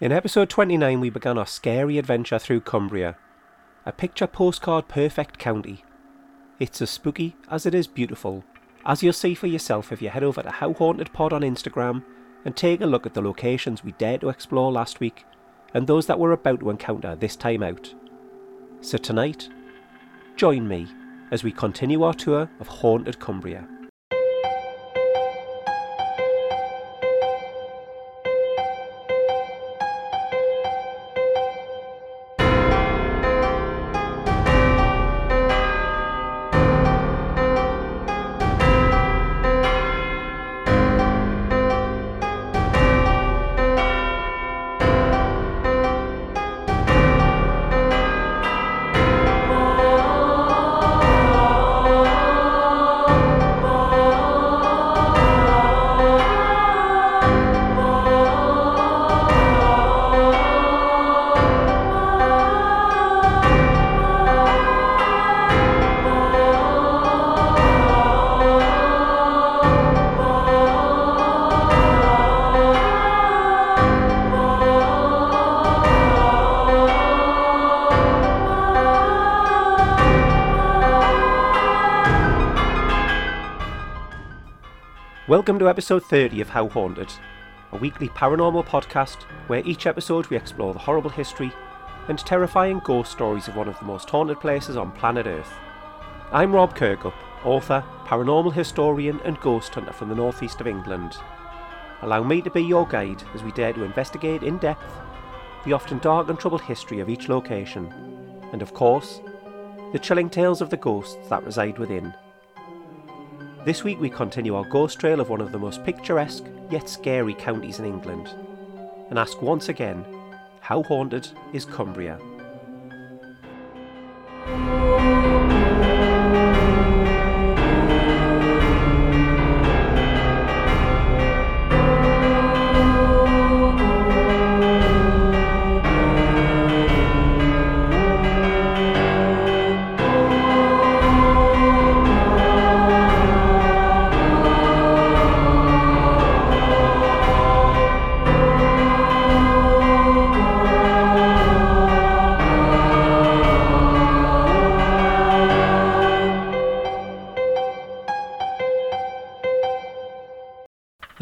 In episode 29, we began our scary adventure through Cumbria, a picture postcard perfect county. It's as spooky as it is beautiful, as you'll see for yourself if you head over to How Haunted Pod on Instagram and take a look at the locations we dared to explore last week and those that we're about to encounter this time out. So tonight, join me as we continue our tour of haunted Cumbria. Welcome to episode 30 of How Haunted, a weekly paranormal podcast where each episode we explore the horrible history and terrifying ghost stories of one of the most haunted places on planet Earth. I'm Rob Kirkup, author, paranormal historian, and ghost hunter from the northeast of England. Allow me to be your guide as we dare to investigate in depth the often dark and troubled history of each location, and of course, the chilling tales of the ghosts that reside within. This week we continue our ghost trail of one of the most picturesque yet scary counties in England and ask once again how haunted is Cumbria?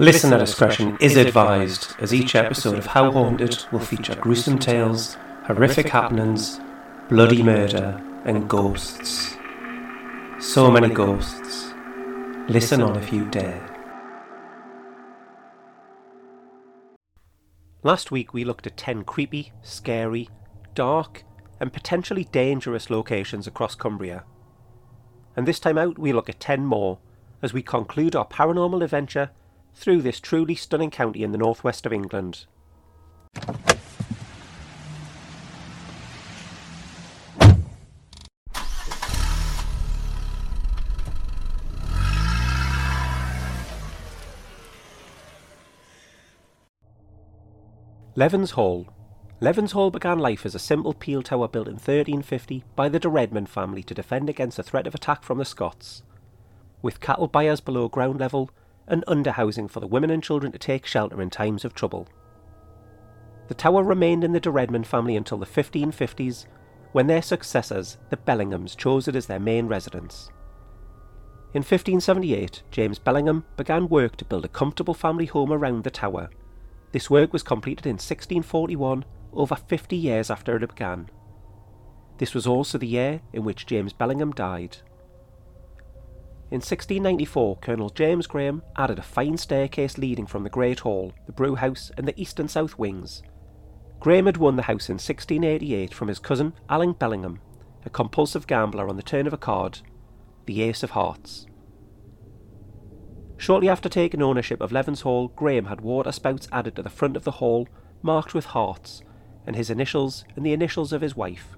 Listener discretion is advised, as each episode of How Haunted will feature gruesome tales, horrific happenings, bloody murder, and ghosts. So many ghosts. Listen on if you dare. Last week we looked at 10 creepy, scary, dark, and potentially dangerous locations across Cumbria. And this time out we look at 10 more as we conclude our paranormal adventure through this truly stunning county in the northwest of England. Levens Hall. Levens Hall began life as a simple peel tower built in 1350 by the de Redman family to defend against a threat of attack from the Scots. With cattle byres below ground level, and underhousing for the women and children to take shelter in times of trouble. The tower remained in the de Redman family until the 1550s, when their successors, the Bellinghams, chose it as their main residence. In 1578, James Bellingham began work to build a comfortable family home around the tower. This work was completed in 1641, over 50 years after it began. This was also the year in which James Bellingham died. In 1694, Colonel James Graham added a fine staircase leading from the Great Hall, the brew house, and the east and south wings. Graham had won the house in 1688 from his cousin Alan Bellingham, a compulsive gambler on the turn of a card, the Ace of Hearts. Shortly after taking ownership of Levens Hall, Graham had water spouts added to the front of the hall, marked with hearts, and his initials and the initials of his wife.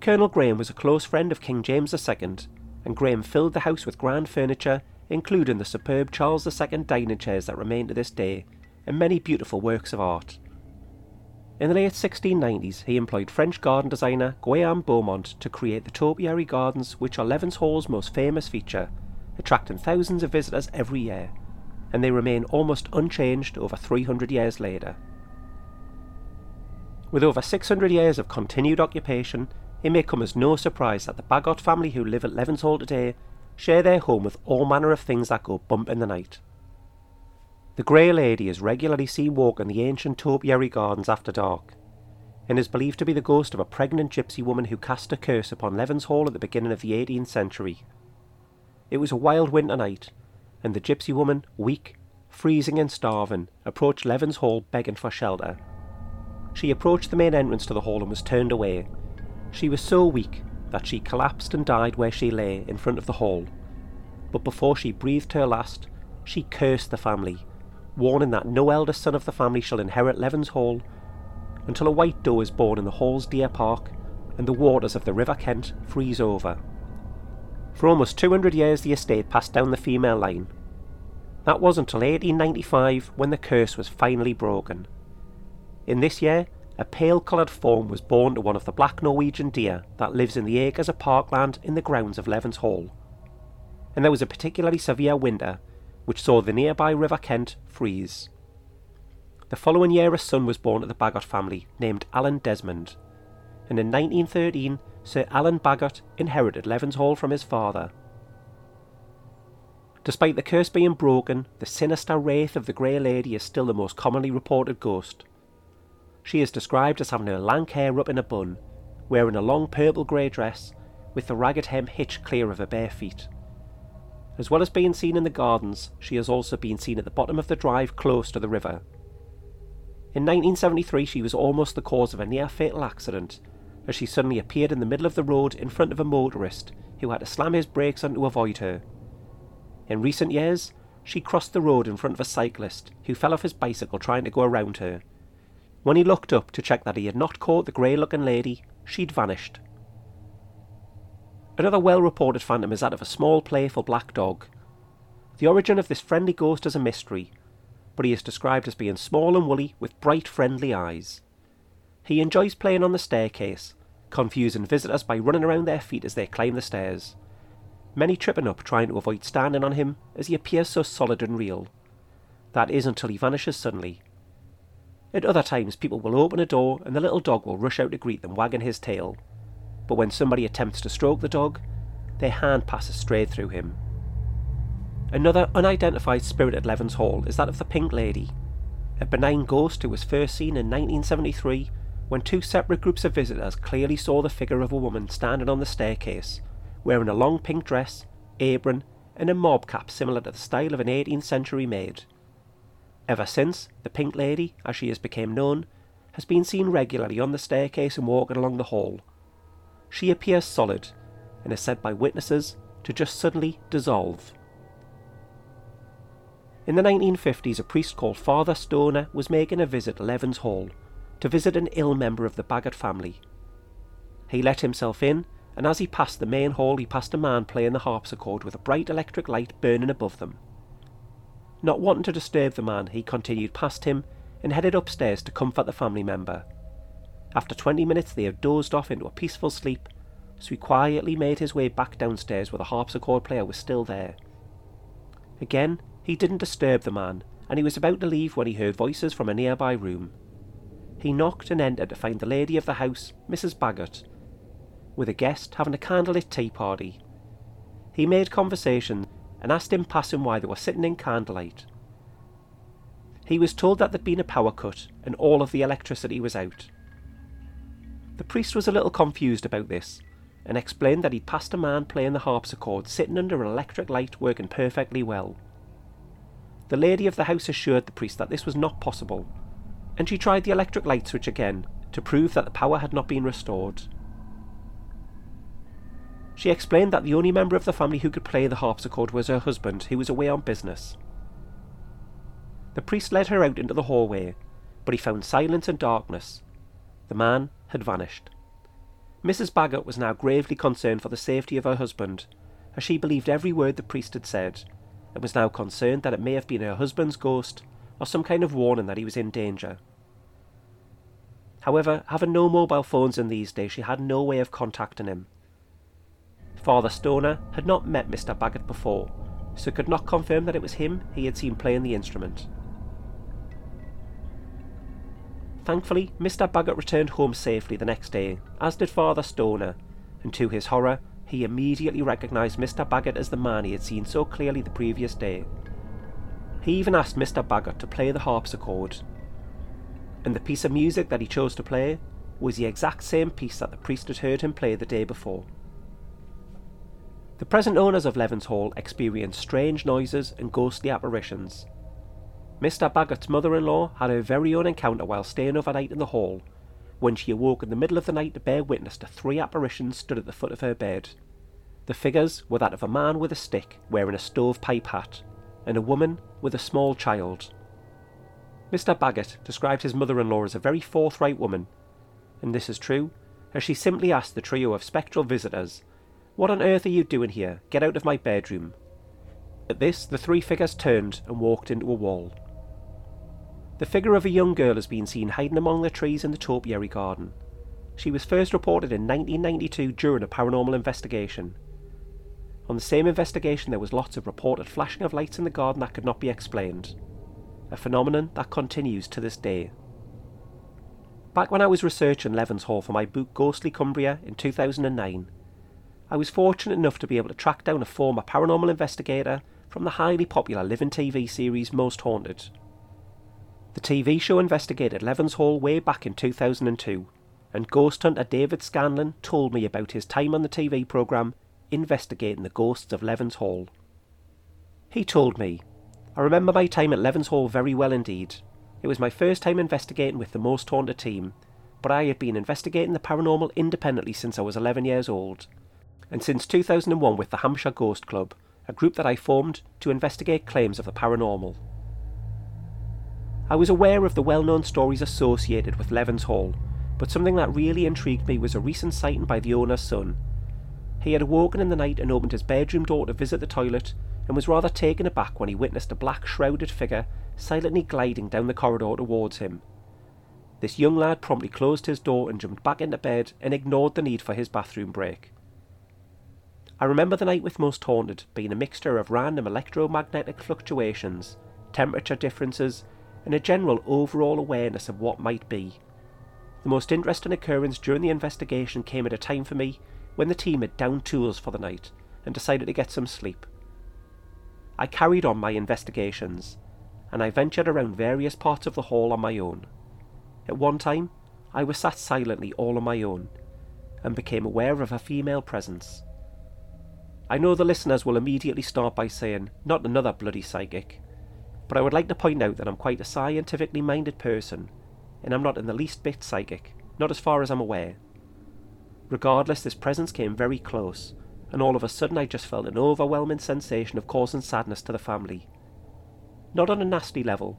Colonel Graham was a close friend of King James II and Graham filled the house with grand furniture, including the superb Charles II dining chairs that remain to this day, and many beautiful works of art. In the late 1690s, he employed French garden designer Guillaume Beaumont to create the topiary gardens, which are Levens Hall's most famous feature, attracting thousands of visitors every year, and they remain almost unchanged over 300 years later. With over 600 years of continued occupation, it may come as no surprise that the Bagot family who live at Levens Hall today share their home with all manner of things that go bump in the night. The Grey Lady is regularly seen walking the ancient topiary gardens after dark, and is believed to be the ghost of a pregnant gypsy woman who cast a curse upon Levens Hall at the beginning of the 18th century. It was a wild winter night, and the gypsy woman, weak, freezing and starving, approached Levens Hall begging for shelter. She approached the main entrance to the hall and was turned away. She was so weak that she collapsed and died where she lay in front of the hall. But before she breathed her last, she cursed the family warning that no eldest son of the family shall inherit Leven's Hall until a white doe is born in the Hall's deer park and the waters of the River Kent freeze over. For almost 200 years the estate passed down the female line. That was until 1895 when the curse was finally broken. In this year, a pale coloured fawn was born to one of the black Norwegian deer that lives in the acres of parkland in the grounds of Levens Hall. And there was a particularly severe winter which saw the nearby River Kent freeze. The following year, a son was born to the Bagot family named Alan Desmond, and in 1913, Sir Alan Bagot inherited Levens Hall from his father. Despite the curse being broken, the sinister wraith of the Grey Lady is still the most commonly reported ghost. She is described as having her lank hair up in a bun, wearing a long purple grey dress, with the ragged hem hitched clear of her bare feet. As well as being seen in the gardens, she has also been seen at the bottom of the drive close to the river. In 1973, she was almost the cause of a near fatal accident, as she suddenly appeared in the middle of the road in front of a motorist who had to slam his brakes on to avoid her. In recent years, she crossed the road in front of a cyclist who fell off his bicycle trying to go around her. When he looked up to check that he had not caught the grey looking lady, she'd vanished. Another well reported phantom is that of a small, playful black dog. The origin of this friendly ghost is a mystery, but he is described as being small and woolly with bright, friendly eyes. He enjoys playing on the staircase, confusing visitors by running around their feet as they climb the stairs, many tripping up trying to avoid standing on him as he appears so solid and real. That is until he vanishes suddenly. At other times, people will open a door and the little dog will rush out to greet them, wagging his tail but when somebody attempts to stroke the dog, their hand passes straight through him. Another unidentified spirit at Leven's Hall is that of the Pink Lady, a benign ghost who was first seen in 1973 when two separate groups of visitors clearly saw the figure of a woman standing on the staircase, wearing a long pink dress, apron, and a mob cap similar to the style of an 18th century maid. Ever since, the Pink Lady, as she has become known, has been seen regularly on the staircase and walking along the hall, she appears solid and is said by witnesses to just suddenly dissolve. In the 1950s, a priest called Father Stoner was making a visit to Levens Hall to visit an ill member of the Bagot family. He let himself in, and as he passed the main hall, he passed a man playing the harpsichord with a bright electric light burning above them. Not wanting to disturb the man, he continued past him and headed upstairs to comfort the family member. After 20 minutes, they had dozed off into a peaceful sleep, so he quietly made his way back downstairs where the harpsichord player was still there. Again, he didn't disturb the man, and he was about to leave when he heard voices from a nearby room. He knocked and entered to find the lady of the house, Mrs. Bagot, with a guest having a candlelit tea party. He made conversation and asked in passing why they were sitting in candlelight. He was told that there'd been a power cut and all of the electricity was out. The priest was a little confused about this, and explained that he'd passed a man playing the harpsichord sitting under an electric light working perfectly well. The lady of the house assured the priest that this was not possible, and she tried the electric light switch again to prove that the power had not been restored. She explained that the only member of the family who could play the harpsichord was her husband, who was away on business. The priest led her out into the hallway, but he found silence and darkness. The man had vanished. Mrs. Bagot was now gravely concerned for the safety of her husband, as she believed every word the priest had said, and was now concerned that it may have been her husband's ghost or some kind of warning that he was in danger. However, having no mobile phones in these days, she had no way of contacting him. Father Stoner had not met Mr. Bagot before, so could not confirm that it was him he had seen playing the instrument. Thankfully, Mr. Bagot returned home safely the next day, as did Father Stoner, and to his horror, he immediately recognised Mr. Bagot as the man he had seen so clearly the previous day. He even asked Mr. Bagot to play the harpsichord, and the piece of music that he chose to play was the exact same piece that the priest had heard him play the day before. The present owners of Levens Hall experienced strange noises and ghostly apparitions, Mr. Bagot's mother in law had her very own encounter while staying overnight in the hall, when she awoke in the middle of the night to bear witness to three apparitions stood at the foot of her bed. The figures were that of a man with a stick wearing a stovepipe hat, and a woman with a small child. Mr. Bagot described his mother in law as a very forthright woman, and this is true, as she simply asked the trio of spectral visitors, What on earth are you doing here? Get out of my bedroom. At this, the three figures turned and walked into a wall. The figure of a young girl has been seen hiding among the trees in the topiary garden. She was first reported in 1992 during a paranormal investigation. On the same investigation, there was lots of reported flashing of lights in the garden that could not be explained, a phenomenon that continues to this day. Back when I was researching Levens Hall for my book Ghostly Cumbria in 2009, I was fortunate enough to be able to track down a former paranormal investigator from the highly popular Living TV series Most Haunted. The TV show investigated Levens Hall way back in 2002, and ghost hunter David Scanlon told me about his time on the TV programme investigating the ghosts of Levens Hall. He told me, I remember my time at Levens Hall very well indeed. It was my first time investigating with the Most Haunted team, but I had been investigating the paranormal independently since I was 11 years old, and since 2001 with the Hampshire Ghost Club, a group that I formed to investigate claims of the paranormal. I was aware of the well known stories associated with Levens Hall, but something that really intrigued me was a recent sighting by the owner's son. He had awoken in the night and opened his bedroom door to visit the toilet, and was rather taken aback when he witnessed a black shrouded figure silently gliding down the corridor towards him. This young lad promptly closed his door and jumped back into bed and ignored the need for his bathroom break. I remember the night with Most Haunted being a mixture of random electromagnetic fluctuations, temperature differences, and a general overall awareness of what might be. The most interesting occurrence during the investigation came at a time for me when the team had downed tools for the night and decided to get some sleep. I carried on my investigations, and I ventured around various parts of the hall on my own. At one time, I was sat silently all on my own, and became aware of a female presence. I know the listeners will immediately start by saying, not another bloody psychic, but I would like to point out that I'm quite a scientifically minded person, and I'm not in the least bit psychic, not as far as I'm aware. Regardless, this presence came very close, and all of a sudden I just felt an overwhelming sensation of causing sadness to the family. Not on a nasty level,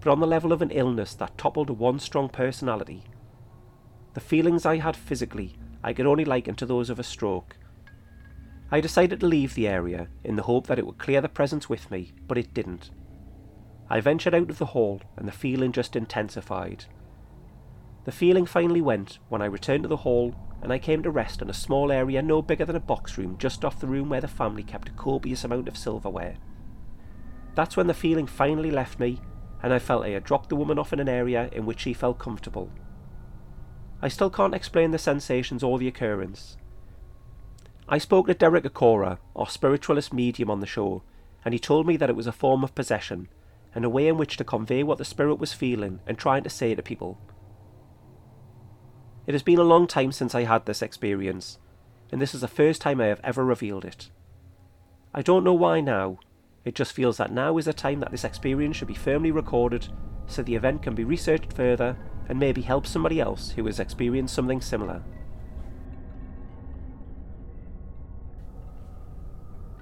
but on the level of an illness that toppled one strong personality. The feelings I had physically I could only liken to those of a stroke. I decided to leave the area in the hope that it would clear the presence with me, but it didn't. I ventured out of the hall, and the feeling just intensified. The feeling finally went when I returned to the hall and I came to rest in a small area no bigger than a box room just off the room where the family kept a copious amount of silverware. That's when the feeling finally left me, and I felt I had dropped the woman off in an area in which she felt comfortable. I still can't explain the sensations or the occurrence. I spoke to Derek Acorah, our spiritualist medium on the show, and he told me that it was a form of possession and a way in which to convey what the spirit was feeling and trying to say to people. It has been a long time since I had this experience, and this is the first time I have ever revealed it. I don't know why now, it just feels that now is the time that this experience should be firmly recorded so the event can be researched further and maybe help somebody else who has experienced something similar.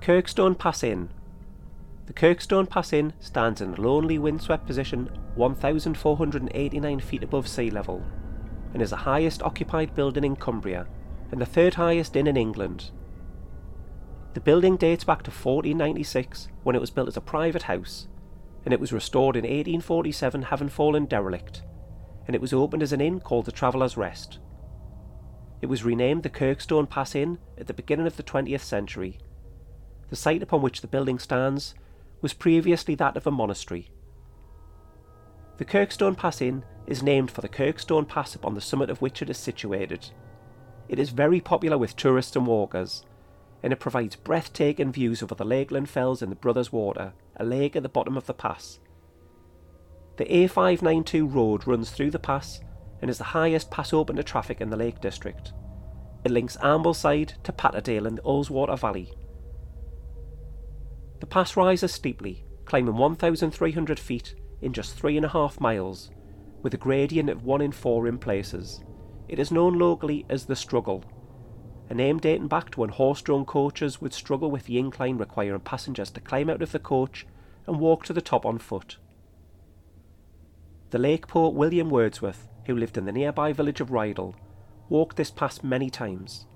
Kirkstone Pass Inn the Kirkstone Pass Inn stands in a lonely windswept position 1,489 feet above sea level and is the highest occupied building in Cumbria and the third highest inn in England. The building dates back to 1496 when it was built as a private house and it was restored in 1847 having fallen derelict and it was opened as an inn called the Traveller's Rest. It was renamed the Kirkstone Pass Inn at the beginning of the 20th century. The site upon which the building stands was previously that of a monastery. The Kirkstone Pass Inn is named for the Kirkstone Pass upon the summit of which it is situated. It is very popular with tourists and walkers, and it provides breathtaking views over the Lakeland Fells and the Brothers Water, a lake at the bottom of the pass. The A592 road runs through the pass and is the highest pass open to traffic in the Lake District. It links Ambleside to Patterdale in the Ullswater Valley. The pass rises steeply, climbing 1,300 feet in just three and a half miles, with a gradient of 1 in 4 in places. It is known locally as the Struggle, a name dating back to when horse-drawn coaches would struggle with the incline requiring passengers to climb out of the coach and walk to the top on foot. The lake poet William Wordsworth, who lived in the nearby village of Rydal, walked this pass many times.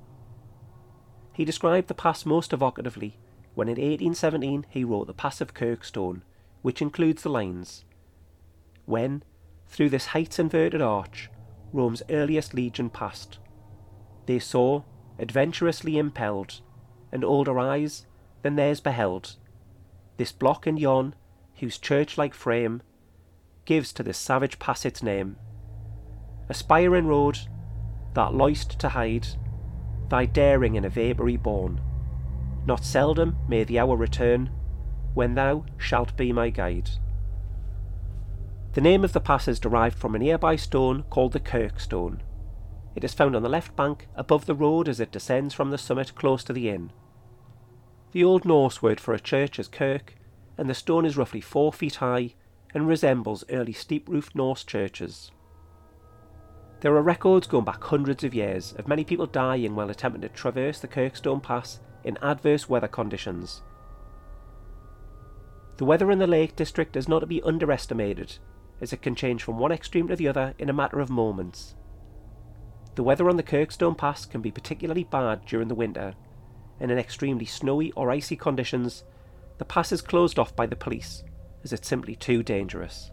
He described the pass most evocatively when in 1817 he wrote the Pass of Kirkstone, which includes the lines When, through this height's inverted arch, Rome's earliest legion passed, they saw, adventurously impelled, and older eyes than theirs beheld, this block and yon, whose church-like frame gives to this savage pass its name. Aspiring road, that loist to hide thy daring in a vapoury bourne. Not seldom may the hour return when thou shalt be my guide. The name of the pass is derived from a nearby stone called the Kirkstone. It is found on the left bank above the road as it descends from the summit close to the inn. The Old Norse word for a church is kirk, and the stone is roughly four feet high and resembles early steep roofed Norse churches. There are records going back hundreds of years of many people dying while attempting to traverse the Kirkstone Pass in adverse weather conditions. The weather in the Lake District is not to be underestimated, as it can change from one extreme to the other in a matter of moments. The weather on the Kirkstone Pass can be particularly bad during the winter, and in extremely snowy or icy conditions, the pass is closed off by the police, as it's simply too dangerous.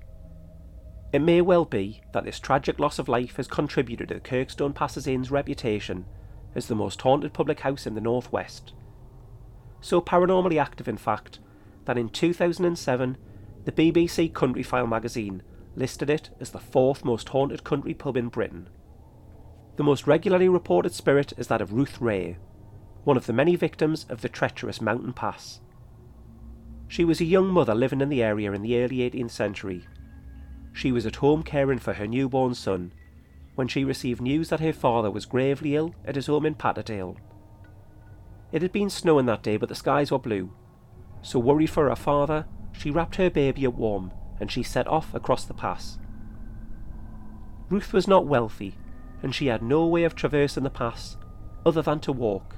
It may well be that this tragic loss of life has contributed to the Kirkstone Passes Inn's reputation as the most haunted public house in the Northwest. So paranormally active, in fact, that in 2007 the BBC Countryfile magazine listed it as the fourth most haunted country pub in Britain. The most regularly reported spirit is that of Ruth Ray, one of the many victims of the treacherous mountain pass. She was a young mother living in the area in the early 18th century she was at home caring for her newborn son when she received news that her father was gravely ill at his home in Patterdale. It had been snowing that day, but the skies were blue. So, worried for her father, she wrapped her baby up warm and she set off across the pass. Ruth was not wealthy, and she had no way of traversing the pass other than to walk.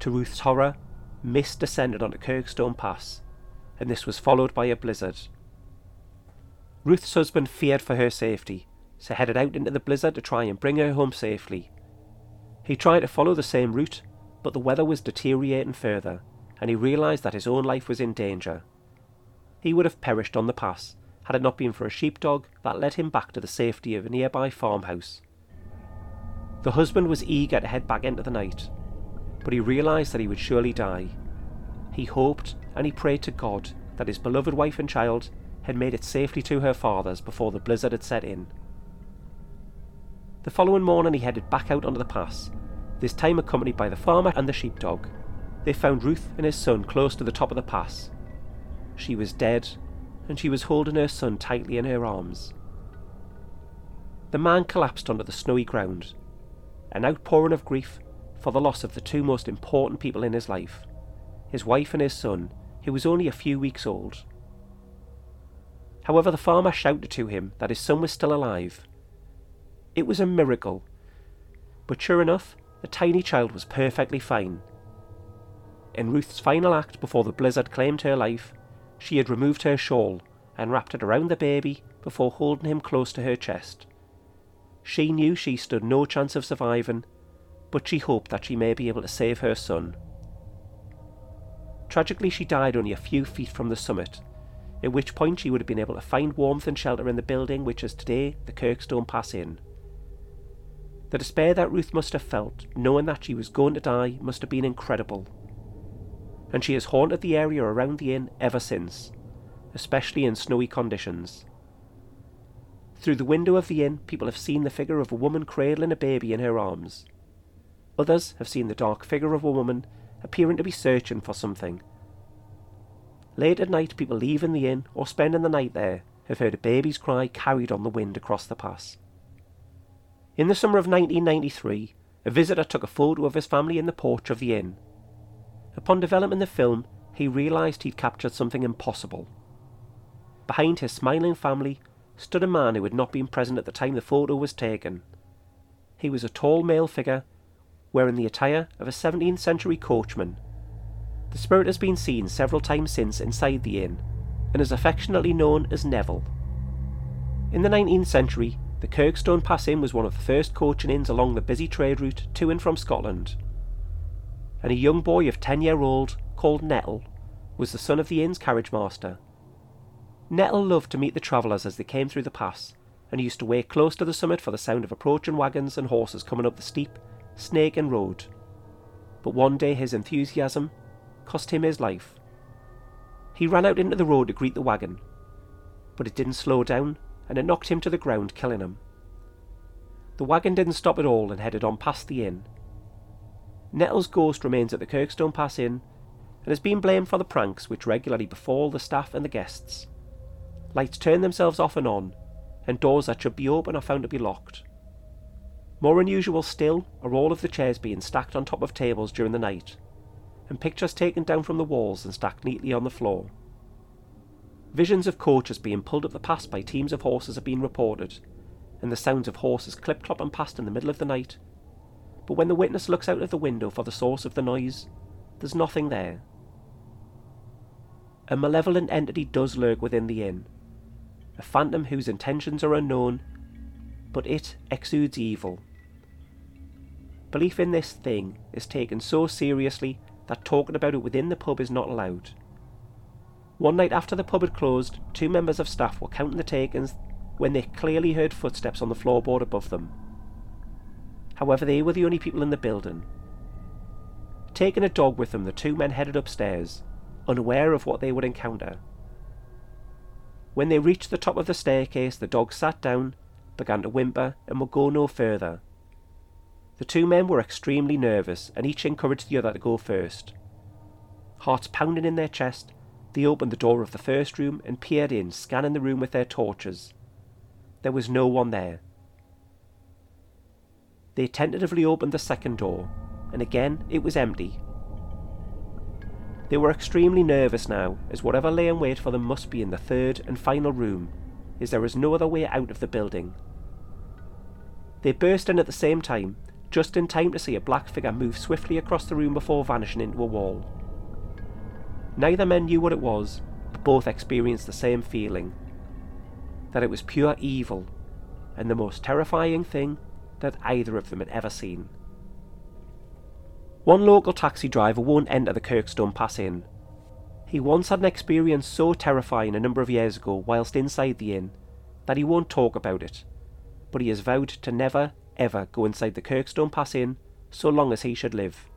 To Ruth's horror, mist descended on the Kirkstone Pass, and this was followed by a blizzard. Ruth's husband feared for her safety, so headed out into the blizzard to try and bring her home safely. He tried to follow the same route, but the weather was deteriorating further, and he realised that his own life was in danger. He would have perished on the pass had it not been for a sheepdog that led him back to the safety of a nearby farmhouse. The husband was eager to head back into the night, but he realised that he would surely die. He hoped and he prayed to God that his beloved wife and child had made it safely to her father's before the blizzard had set in. The following morning he headed back out onto the pass, this time accompanied by the farmer and the sheepdog. They found Ruth and his son close to the top of the pass. She was dead, and she was holding her son tightly in her arms. The man collapsed onto the snowy ground, an outpouring of grief for the loss of the two most important people in his life his wife and his son, who was only a few weeks old. However, the farmer shouted to him that his son was still alive. It was a miracle. But sure enough, the tiny child was perfectly fine. In Ruth's final act before the blizzard claimed her life, she had removed her shawl and wrapped it around the baby before holding him close to her chest. She knew she stood no chance of surviving, but she hoped that she may be able to save her son. Tragically, she died only a few feet from the summit at which point she would have been able to find warmth and shelter in the building which is today the Kirkstone Pass Inn. The despair that Ruth must have felt, knowing that she was going to die, must have been incredible. And she has haunted the area around the inn ever since, especially in snowy conditions. Through the window of the inn, people have seen the figure of a woman cradling a baby in her arms. Others have seen the dark figure of a woman appearing to be searching for something. Late at night, people leaving the inn or spending the night there have heard a baby's cry carried on the wind across the pass. In the summer of 1993, a visitor took a photo of his family in the porch of the inn. Upon developing the film, he realised he'd captured something impossible. Behind his smiling family stood a man who had not been present at the time the photo was taken. He was a tall male figure, wearing the attire of a 17th century coachman. The spirit has been seen several times since inside the inn, and is affectionately known as Neville. In the 19th century, the Kirkstone Pass Inn was one of the first coaching inns along the busy trade route to and from Scotland. And a young boy of 10 year old, called Nettle, was the son of the inn's carriage master. Nettle loved to meet the travellers as they came through the pass, and used to wait close to the summit for the sound of approaching wagons and horses coming up the steep, snaking road. But one day his enthusiasm cost him his life. He ran out into the road to greet the wagon, but it didn't slow down and it knocked him to the ground, killing him. The wagon didn't stop at all and headed on past the inn. Nettle's ghost remains at the Kirkstone Pass Inn and has been blamed for the pranks which regularly befall the staff and the guests. Lights turn themselves off and on, and doors that should be open are found to be locked. More unusual still are all of the chairs being stacked on top of tables during the night, and pictures taken down from the walls and stacked neatly on the floor. Visions of coaches being pulled up the pass by teams of horses have been reported, and the sounds of horses clip clopping past in the middle of the night. But when the witness looks out of the window for the source of the noise, there's nothing there. A malevolent entity does lurk within the inn, a phantom whose intentions are unknown, but it exudes evil. Belief in this thing is taken so seriously that talking about it within the pub is not allowed. One night after the pub had closed, two members of staff were counting the takings when they clearly heard footsteps on the floorboard above them. However, they were the only people in the building. Taking a dog with them, the two men headed upstairs, unaware of what they would encounter. When they reached the top of the staircase, the dog sat down, began to whimper, and would go no further. The two men were extremely nervous, and each encouraged the other to go first. Hearts pounding in their chest, they opened the door of the first room and peered in, scanning the room with their torches. There was no one there. They tentatively opened the second door, and again it was empty. They were extremely nervous now, as whatever lay in wait for them must be in the third and final room, as there was no other way out of the building. They burst in at the same time, just in time to see a black figure move swiftly across the room before vanishing into a wall. Neither men knew what it was, but both experienced the same feeling that it was pure evil and the most terrifying thing that either of them had ever seen. One local taxi driver won't enter the Kirkstone Pass Inn. He once had an experience so terrifying a number of years ago whilst inside the inn that he won't talk about it, but he has vowed to never, ever go inside the Kirkstone Pass Inn so long as he should live.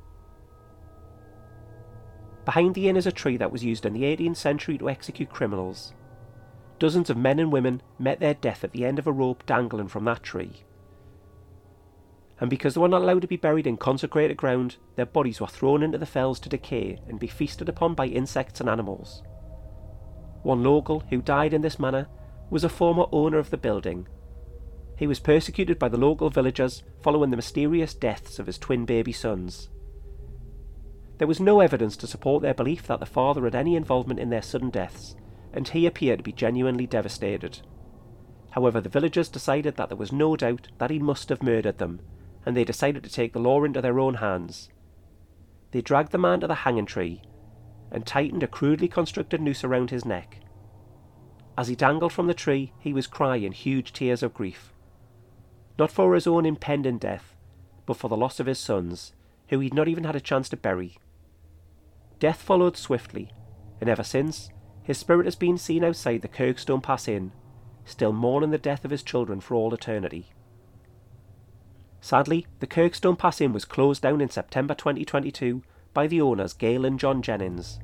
Behind the inn is a tree that was used in the 18th century to execute criminals. Dozens of men and women met their death at the end of a rope dangling from that tree. And because they were not allowed to be buried in consecrated ground, their bodies were thrown into the fells to decay and be feasted upon by insects and animals. One local who died in this manner was a former owner of the building. He was persecuted by the local villagers following the mysterious deaths of his twin baby sons. There was no evidence to support their belief that the father had any involvement in their sudden deaths, and he appeared to be genuinely devastated. However, the villagers decided that there was no doubt that he must have murdered them, and they decided to take the law into their own hands. They dragged the man to the hanging tree and tightened a crudely constructed noose around his neck. As he dangled from the tree, he was crying huge tears of grief. Not for his own impending death, but for the loss of his sons, who he'd not even had a chance to bury. Death followed swiftly, and ever since, his spirit has been seen outside the Kirkstone Pass Inn, still mourning the death of his children for all eternity. Sadly, the Kirkstone Pass Inn was closed down in September 2022 by the owners Gail and John Jennings,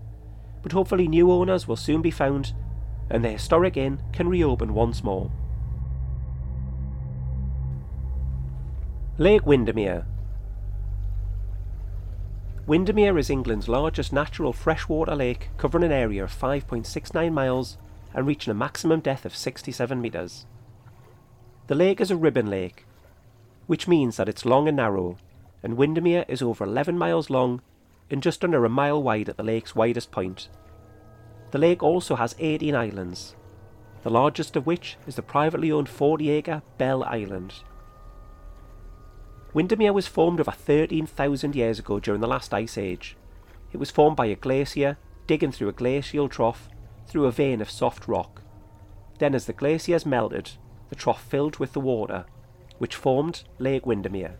but hopefully new owners will soon be found and the historic inn can reopen once more. Lake Windermere. Windermere is England's largest natural freshwater lake, covering an area of 5.69 miles and reaching a maximum depth of 67 metres. The lake is a ribbon lake, which means that it's long and narrow, and Windermere is over 11 miles long and just under a mile wide at the lake's widest point. The lake also has 18 islands, the largest of which is the privately owned 40 acre Bell Island. Windermere was formed over 13,000 years ago during the last ice age. It was formed by a glacier digging through a glacial trough through a vein of soft rock. Then, as the glaciers melted, the trough filled with the water, which formed Lake Windermere.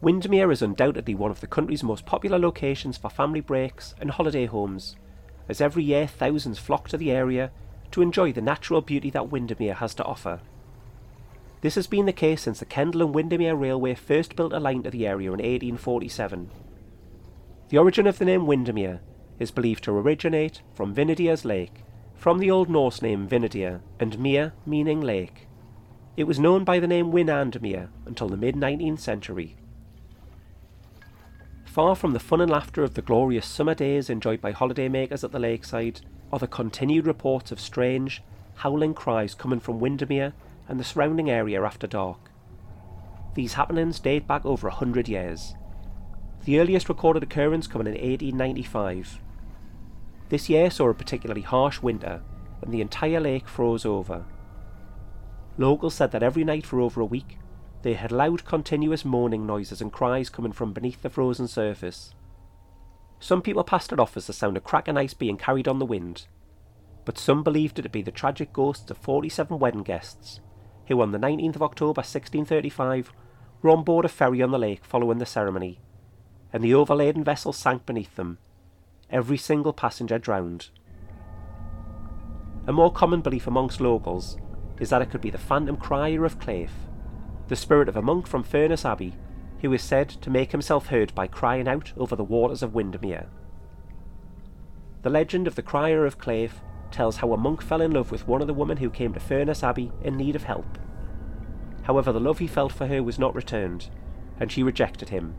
Windermere is undoubtedly one of the country's most popular locations for family breaks and holiday homes, as every year thousands flock to the area to enjoy the natural beauty that Windermere has to offer. This has been the case since the Kendal and Windermere Railway first built a line to the area in 1847. The origin of the name Windermere is believed to originate from Vinidier's lake, from the Old Norse name Vinidir, and mere meaning lake. It was known by the name Winandmere until the mid 19th century. Far from the fun and laughter of the glorious summer days enjoyed by holidaymakers at the lakeside, are the continued reports of strange, howling cries coming from Windermere and the surrounding area after dark. These happenings date back over a hundred years. The earliest recorded occurrence coming in 1895. This year saw a particularly harsh winter, and the entire lake froze over. Locals said that every night for over a week, they had loud continuous moaning noises and cries coming from beneath the frozen surface. Some people passed it off as the sound of cracking ice being carried on the wind, but some believed it to be the tragic ghosts of 47 wedding guests who on the 19th of October 1635 were on board a ferry on the lake following the ceremony, and the overladen vessel sank beneath them. Every single passenger drowned. A more common belief amongst locals is that it could be the phantom crier of Claife, the spirit of a monk from Furness Abbey who is said to make himself heard by crying out over the waters of Windermere. The legend of the crier of Claife tells how a monk fell in love with one of the women who came to Furness Abbey in need of help. However, the love he felt for her was not returned, and she rejected him.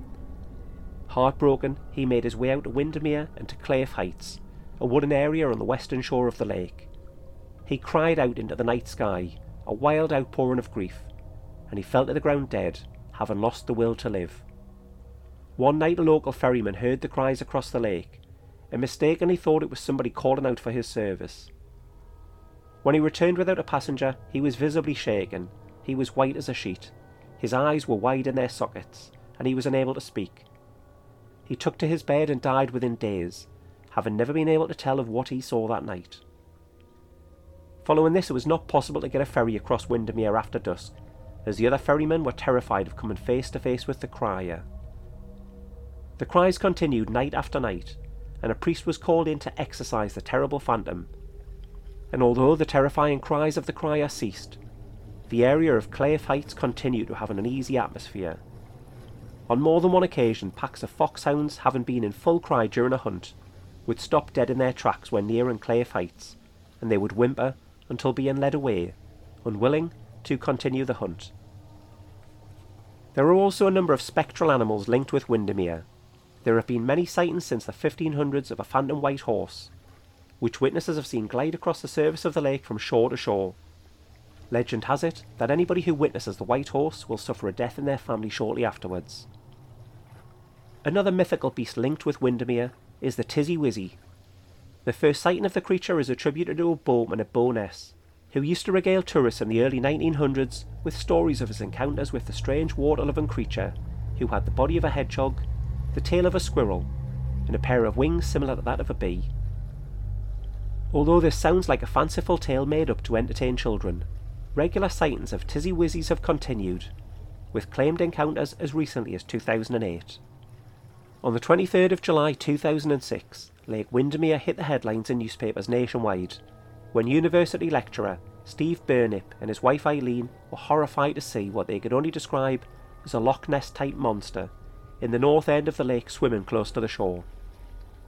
Heartbroken, he made his way out to Windermere and to Claife Heights, a wooded area on the western shore of the lake. He cried out into the night sky, a wild outpouring of grief, and he fell to the ground dead, having lost the will to live. One night a local ferryman heard the cries across the lake and mistakenly thought it was somebody calling out for his service. When he returned without a passenger, he was visibly shaken. He was white as a sheet. His eyes were wide in their sockets, and he was unable to speak. He took to his bed and died within days, having never been able to tell of what he saw that night. Following this, it was not possible to get a ferry across Windermere after dusk, as the other ferrymen were terrified of coming face to face with the crier. The cries continued night after night, and a priest was called in to exorcise the terrible phantom. And although the terrifying cries of the crier ceased, the area of Claife Heights continued to have an uneasy atmosphere. On more than one occasion, packs of foxhounds, having been in full cry during a hunt, would stop dead in their tracks when nearing Claife Heights, and they would whimper until being led away, unwilling to continue the hunt. There are also a number of spectral animals linked with Windermere, there have been many sightings since the 1500s of a phantom white horse, which witnesses have seen glide across the surface of the lake from shore to shore. Legend has it that anybody who witnesses the white horse will suffer a death in their family shortly afterwards. Another mythical beast linked with Windermere is the Tizzy Wizzy. The first sighting of the creature is attributed to a boatman at Bowness, who used to regale tourists in the early 1900s with stories of his encounters with the strange water-loving creature who had the body of a hedgehog the tail of a squirrel, and a pair of wings similar to that of a bee. Although this sounds like a fanciful tale made up to entertain children, regular sightings of Tizzy Wizzies have continued, with claimed encounters as recently as 2008. On the 23rd of July 2006, Lake Windermere hit the headlines in newspapers nationwide when university lecturer Steve Burnip and his wife Eileen were horrified to see what they could only describe as a Loch Ness type monster in the north end of the lake swimming close to the shore.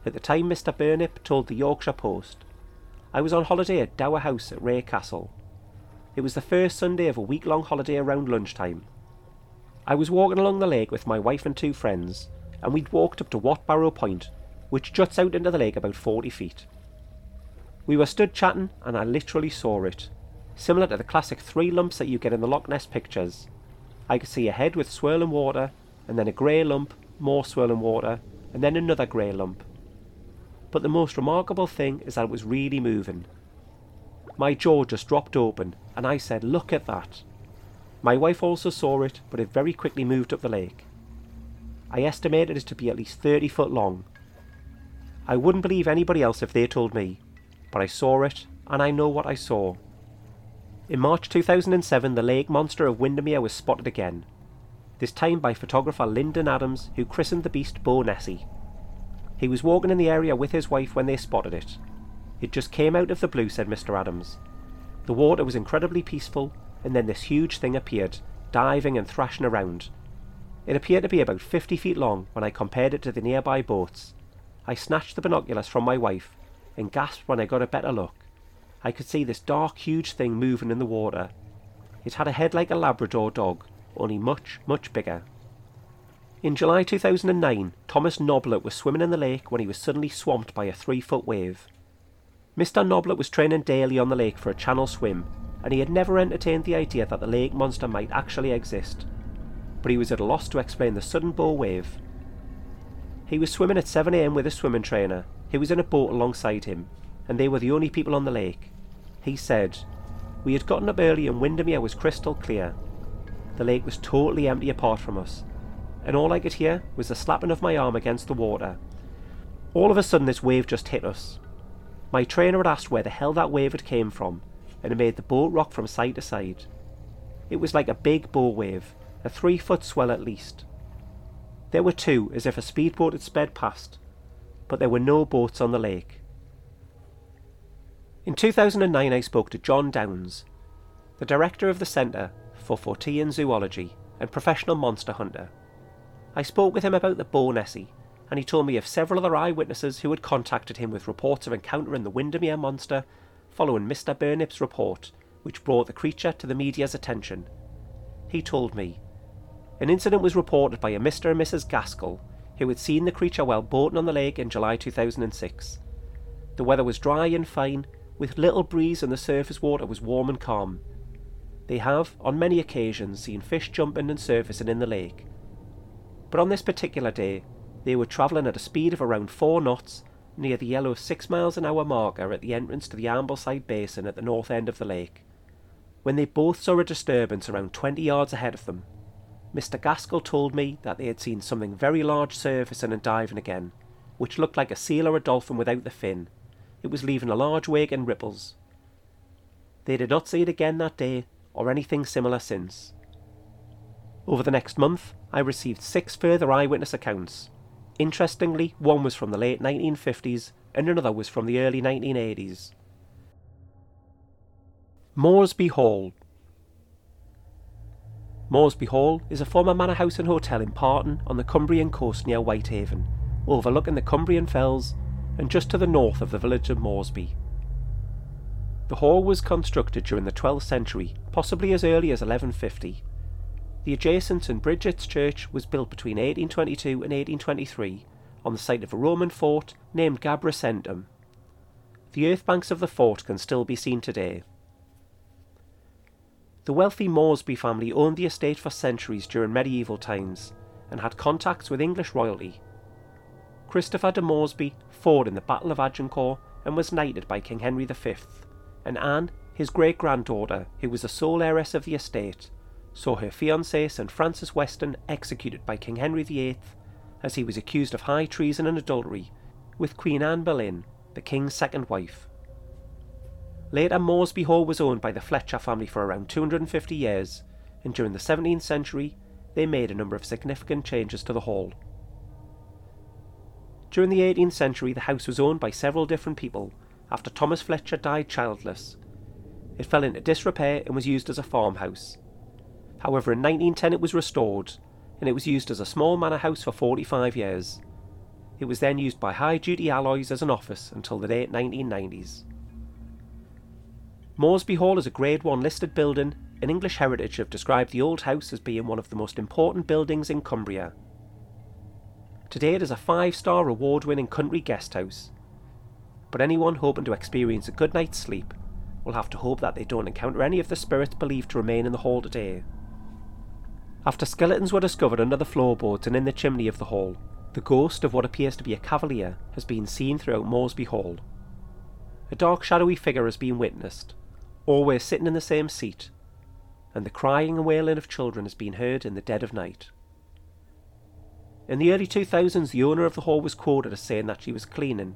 At the time, Mr. Burnip told the Yorkshire Post, I was on holiday at Dower House at Wray Castle. It was the first Sunday of a week long holiday around lunchtime. I was walking along the lake with my wife and two friends, and we'd walked up to Watbarrow Point, which juts out into the lake about 40 feet. We were stood chatting, and I literally saw it. Similar to the classic three lumps that you get in the Loch Ness pictures. I could see a head with swirling water, and then a grey lump, more swirling water, and then another grey lump. But the most remarkable thing is that it was really moving. My jaw just dropped open, and I said, Look at that. My wife also saw it, but it very quickly moved up the lake. I estimated it to be at least 30 foot long. I wouldn't believe anybody else if they told me, but I saw it, and I know what I saw. In March 2007, the lake monster of Windermere was spotted again, this time by photographer Lyndon Adams, who christened the beast Beau Nessie. He was walking in the area with his wife when they spotted it. It just came out of the blue, said Mr. Adams. The water was incredibly peaceful, and then this huge thing appeared, diving and thrashing around. It appeared to be about 50 feet long when I compared it to the nearby boats. I snatched the binoculars from my wife and gasped when I got a better look. I could see this dark, huge thing moving in the water. It had a head like a Labrador dog, only much, much bigger. In July 2009, Thomas Noblet was swimming in the lake when he was suddenly swamped by a three foot wave. Mr. Noblet was training daily on the lake for a channel swim and he had never entertained the idea that the lake monster might actually exist. But he was at a loss to explain the sudden bow wave. He was swimming at 7am with a swimming trainer, who was in a boat alongside him, and they were the only people on the lake. He said, We had gotten up early and Windermere was crystal clear. The lake was totally empty apart from us, and all I could hear was the slapping of my arm against the water. All of a sudden, this wave just hit us. My trainer had asked where the hell that wave had came from, and it made the boat rock from side to side. It was like a big bow wave, a three foot swell at least. There were two, as if a speedboat had sped past, but there were no boats on the lake. In 2009, I spoke to John Downs, the director of the Centre for Fortean Zoology and professional monster hunter. I spoke with him about the Beau Nessie, and he told me of several other eyewitnesses who had contacted him with reports of encountering the Windermere monster following Mr. Burnip's report, which brought the creature to the media's attention. He told me. An incident was reported by a Mr. and Mrs. Gaskell, who had seen the creature while boating on the lake in July 2006. The weather was dry and fine, with little breeze, and the surface water was warm and calm. They have, on many occasions, seen fish jumping and surfacing in the lake. But on this particular day, they were travelling at a speed of around four knots near the yellow six miles an hour marker at the entrance to the Ambleside Basin at the north end of the lake, when they both saw a disturbance around 20 yards ahead of them. Mr. Gaskell told me that they had seen something very large surfacing and diving again, which looked like a seal or a dolphin without the fin. It was leaving a large wake and ripples. They did not see it again that day, or anything similar since. Over the next month, I received six further eyewitness accounts, Interestingly, one was from the late 1950s and another was from the early 1980s. Moresby Hall Moresby Hall is a former manor house and hotel in Parton on the Cumbrian coast near Whitehaven, overlooking the Cumbrian Fells and just to the north of the village of Moresby. The hall was constructed during the 12th century, possibly as early as 1150, the adjacent St Bridget's Church was built between 1822 and 1823 on the site of a Roman fort named Gabrosentum. The earth banks of the fort can still be seen today. The wealthy Moresby family owned the estate for centuries during medieval times and had contacts with English royalty. Christopher de Moresby fought in the Battle of Agincourt and was knighted by King Henry V, and Anne, his great granddaughter, who was the sole heiress of the estate, saw her fiancé Sir Francis Weston executed by King Henry VIII as he was accused of high treason and adultery with Queen Anne Boleyn, the king's second wife. Later, Moresby Hall was owned by the Fletcher family for around 250 years, and during the 17th century, they made a number of significant changes to the hall. During the 18th century, the house was owned by several different people after Thomas Fletcher died childless. It fell into disrepair and was used as a farmhouse. However, in 1910 it was restored, and it was used as a small manor house for 45 years. It was then used by High Duty Alloys as an office until the late 1990s. Moresby Hall is a Grade 1 listed building in English Heritage have described the old house as being one of the most important buildings in Cumbria. Today it is a five star award winning country guest house, but anyone hoping to experience a good night's sleep will have to hope that they don't encounter any of the spirits believed to remain in the hall today. After skeletons were discovered under the floorboards and in the chimney of the hall, the ghost of what appears to be a cavalier has been seen throughout Moresby Hall. A dark shadowy figure has been witnessed, always sitting in the same seat, and the crying and wailing of children has been heard in the dead of night. In the early 2000s, the owner of the hall was quoted as saying that she was cleaning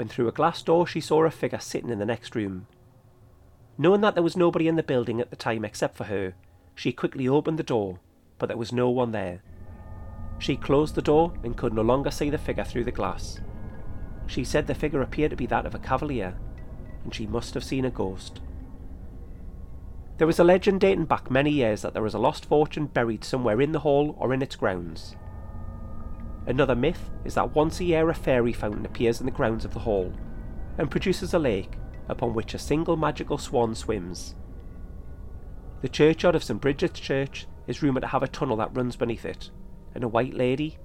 when through a glass door she saw a figure sitting in the next room. Knowing that there was nobody in the building at the time except for her, she quickly opened the door, but there was no one there. She closed the door and could no longer see the figure through the glass. She said the figure appeared to be that of a cavalier, and she must have seen a ghost. There is a legend dating back many years that there is a lost fortune buried somewhere in the hall or in its grounds. Another myth is that once a year a fairy fountain appears in the grounds of the hall and produces a lake upon which a single magical swan swims. The churchyard of St Bridget's Church is rumoured to have a tunnel that runs beneath it, and a white lady,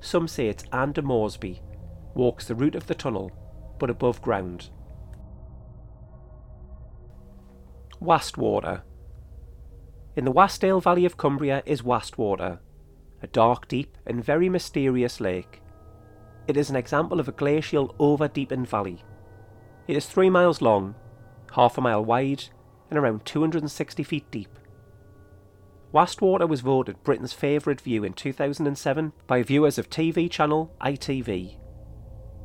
some say it's Anne de Moresby, walks the route of the tunnel, but above ground. Wastwater. In the Wastdale Valley of Cumbria is Wastwater, a dark, deep, and very mysterious lake. It is an example of a glacial, over deepened valley. It is three miles long, half a mile wide, and around 260 feet deep. Wastwater was voted Britain's favourite view in 2007 by viewers of TV channel ITV.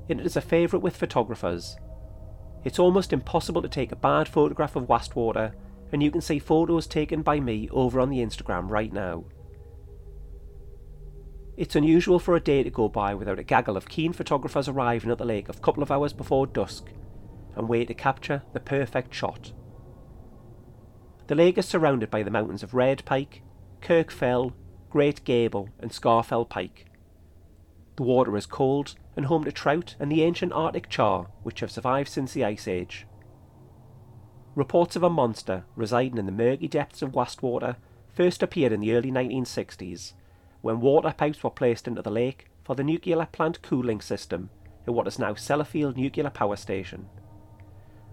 It is a favourite with photographers. It's almost impossible to take a bad photograph of Wastwater, and you can see photos taken by me over on the Instagram right now. It's unusual for a day to go by without a gaggle of keen photographers arriving at the lake a couple of hours before dusk and wait to capture the perfect shot. The lake is surrounded by the mountains of Red Pike, Kirk Fell, Great Gable, and Scafell Pike. The water is cold and home to trout and the ancient Arctic char, which have survived since the Ice Age. Reports of a monster residing in the murky depths of Wastwater first appeared in the early 1960s, when water pipes were placed into the lake for the nuclear plant cooling system at what is now Sellafield Nuclear Power Station.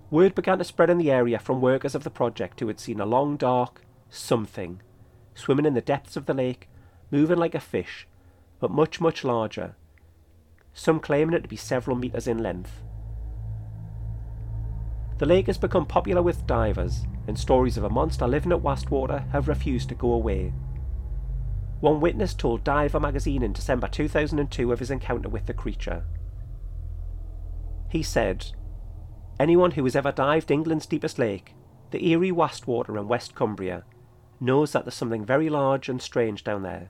Word began to spread in the area from workers of the project who had seen a long, dark something swimming in the depths of the lake, moving like a fish, but much, much larger, some claiming it to be several metres in length. The lake has become popular with divers, and stories of a monster living at Wastwater have refused to go away. One witness told Diver magazine in December 2002 of his encounter with the creature. He said, Anyone who has ever dived England's deepest lake, the eerie Wastwater in West Cumbria, knows that there's something very large and strange down there.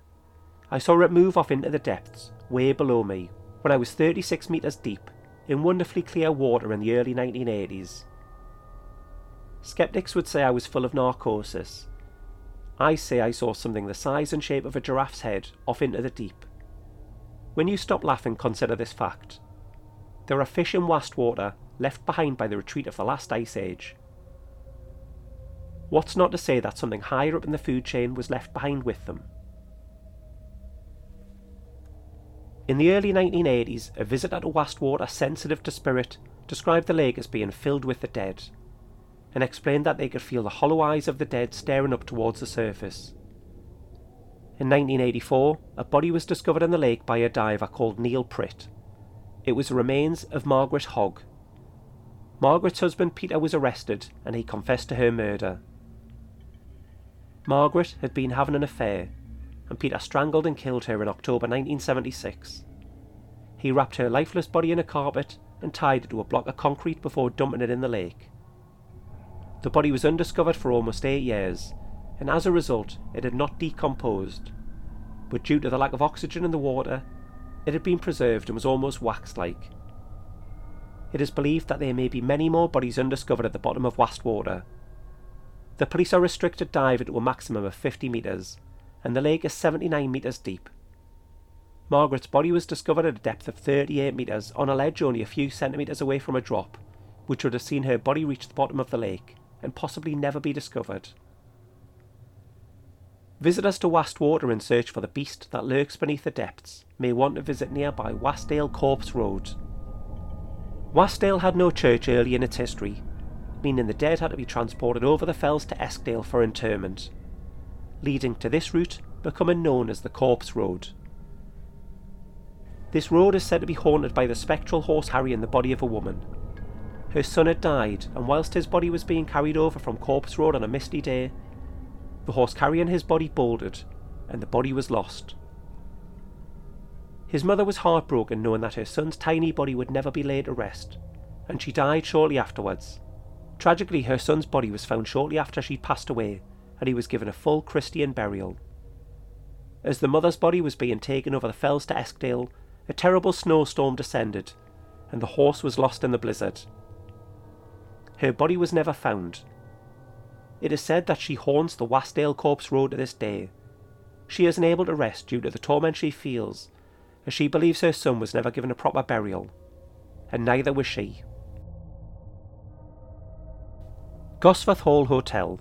I saw it move off into the depths, way below me, when I was 36 metres deep, in wonderfully clear water in the early 1980s. Skeptics would say I was full of narcosis. I say I saw something the size and shape of a giraffe's head off into the deep. When you stop laughing, consider this fact. There are fish in Wastwater left behind by the retreat of the last ice age. What's not to say that something higher up in the food chain was left behind with them? In the early 1980s, a visitor to Wastwater sensitive to spirit described the lake as being filled with the dead, and explained that they could feel the hollow eyes of the dead staring up towards the surface. In 1984, a body was discovered in the lake by a diver called Neil Pritt. It was the remains of Margaret Hogg. Margaret's husband Peter was arrested and he confessed to her murder. Margaret had been having an affair and Peter strangled and killed her in October 1976. He wrapped her lifeless body in a carpet and tied it to a block of concrete before dumping it in the lake. The body was undiscovered for almost eight years, and as a result, it had not decomposed. But due to the lack of oxygen in the water, it had been preserved and was almost wax like. It is believed that there may be many more bodies undiscovered at the bottom of Wastwater. The police are restricted diving to a maximum of 50 metres, and the lake is 79 metres deep. Margaret's body was discovered at a depth of 38 metres on a ledge only a few centimetres away from a drop, which would have seen her body reach the bottom of the lake and possibly never be discovered. Visitors to Wastwater in search for the beast that lurks beneath the depths may want to visit nearby Wastdale Corpse Road. Wastdale had no church early in its history, meaning the dead had to be transported over the fells to Eskdale for interment, leading to this route becoming known as the Corpse Road. This road is said to be haunted by the spectral horse carrying the body of a woman. Her son had died, and whilst his body was being carried over from Corpse Road on a misty day, the horse carrying his body bolted, and the body was lost. His mother was heartbroken knowing that her son's tiny body would never be laid to rest, and she died shortly afterwards. Tragically, her son's body was found shortly after she'd passed away, and he was given a full Christian burial. As the mother's body was being taken over the fells to Eskdale, a terrible snowstorm descended, and the horse was lost in the blizzard. Her body was never found. It is said that she haunts the Wastdale Corpse Road to this day. She is unable to rest due to the torment she feels, as she believes her son was never given a proper burial, and neither was she. Gosforth Hall Hotel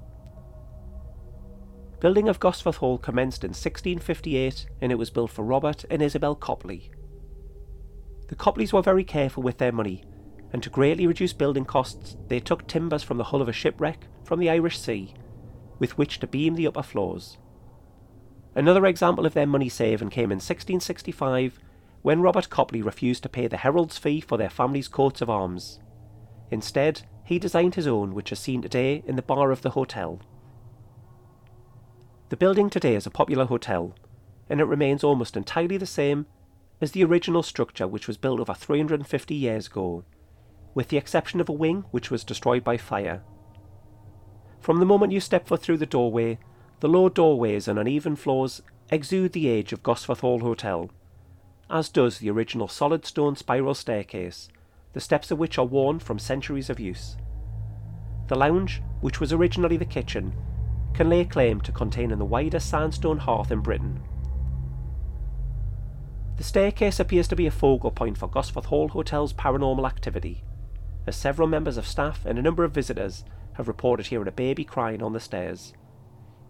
Building of Gosforth Hall commenced in 1658 and it was built for Robert and Isabel Copley. The Copleys were very careful with their money, and to greatly reduce building costs, they took timbers from the hull of a shipwreck from the Irish Sea, with which to beam the upper floors. Another example of their money saving came in 1665 when Robert Copley refused to pay the herald's fee for their family's coats of arms. Instead, he designed his own, which is seen today in the bar of the hotel. The building today is a popular hotel, and it remains almost entirely the same as the original structure which was built over 350 years ago, with the exception of a wing which was destroyed by fire. From the moment you step foot through the doorway, the low doorways and uneven floors exude the age of Gosforth Hall Hotel, as does the original solid stone spiral staircase, the steps of which are worn from centuries of use. The lounge, which was originally the kitchen, can lay claim to containing the widest sandstone hearth in Britain. The staircase appears to be a focal point for Gosforth Hall Hotel's paranormal activity, as several members of staff and a number of visitors have reported hearing a baby crying on the stairs.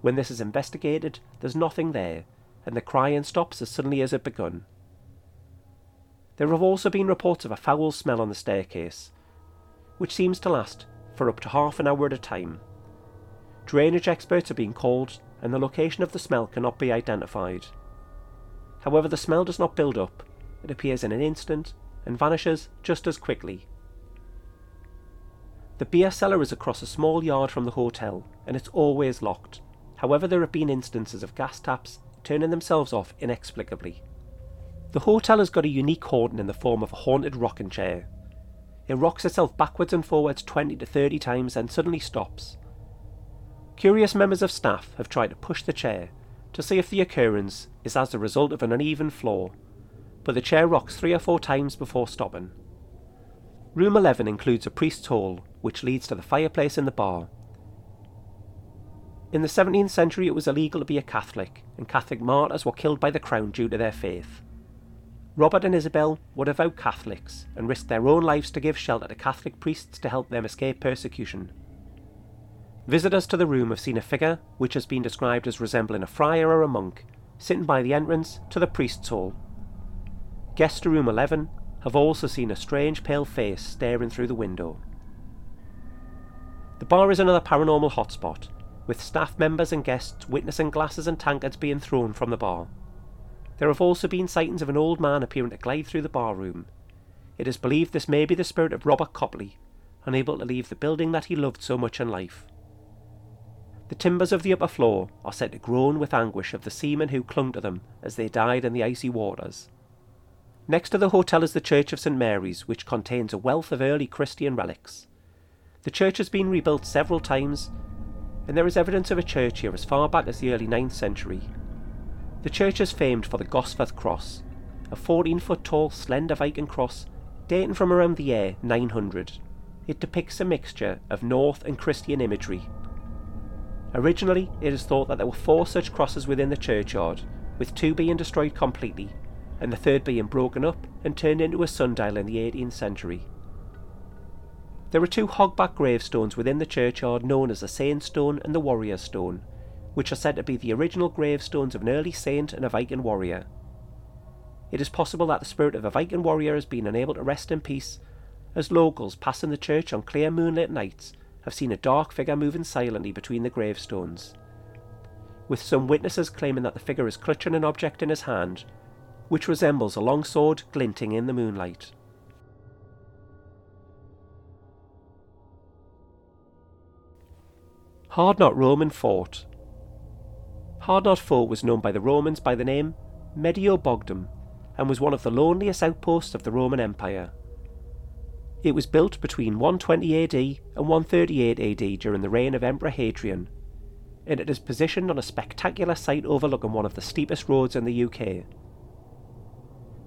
When this is investigated, there's nothing there, and the crying stops as suddenly as it begun. There have also been reports of a foul smell on the staircase, which seems to last for up to half an hour at a time. Drainage experts are being called, and the location of the smell cannot be identified. However, the smell does not build up, it appears in an instant and vanishes just as quickly. The beer cellar is across a small yard from the hotel, and it's always locked. However, there have been instances of gas taps turning themselves off inexplicably. The hotel has got a unique haunting in the form of a haunted rocking chair. It rocks itself backwards and forwards 20 to 30 times and suddenly stops. Curious members of staff have tried to push the chair to see if the occurrence is as a result of an uneven floor, but the chair rocks three or four times before stopping. Room 11 includes a priest's hall, which leads to the fireplace in the bar. In the 17th century, it was illegal to be a Catholic, and Catholic martyrs were killed by the crown due to their faith. Robert and Isabel were devout Catholics and risked their own lives to give shelter to Catholic priests to help them escape persecution. Visitors to the room have seen a figure which has been described as resembling a friar or a monk, sitting by the entrance to the priest's hall. Guests to room 11 have also seen a strange pale face staring through the window. The bar is another paranormal hotspot, with staff members and guests witnessing glasses and tankards being thrown from the bar. There have also been sightings of an old man appearing to glide through the bar room. It is believed this may be the spirit of Robert Copley, unable to leave the building that he loved so much in life. The timbers of the upper floor are said to groan with anguish of the seamen who clung to them as they died in the icy waters. Next to the hotel is the Church of St Mary's, which contains a wealth of early Christian relics. The church has been rebuilt several times, and there is evidence of a church here as far back as the early 9th century. The church is famed for the Gosforth Cross, a 14 foot tall slender Viking cross dating from around the year 900. It depicts a mixture of Norse and Christian imagery Originally, it is thought that there were four such crosses within the churchyard, with two being destroyed completely, and the third being broken up and turned into a sundial in the 18th century. There are two hogback gravestones within the churchyard known as the Saint Stone and the Warrior Stone, which are said to be the original gravestones of an early saint and a Viking warrior. It is possible that the spirit of a Viking warrior has been unable to rest in peace, as locals passing the church on clear moonlit nights have seen a dark figure moving silently between the gravestones, with some witnesses claiming that the figure is clutching an object in his hand, which resembles a long sword glinting in the moonlight. Hardknott Roman Fort Hardknott Fort was known by the Romans by the name Mediobogdum and was one of the loneliest outposts of the Roman Empire. It was built between 120 AD and 138 AD during the reign of Emperor Hadrian, and it is positioned on a spectacular site overlooking one of the steepest roads in the UK.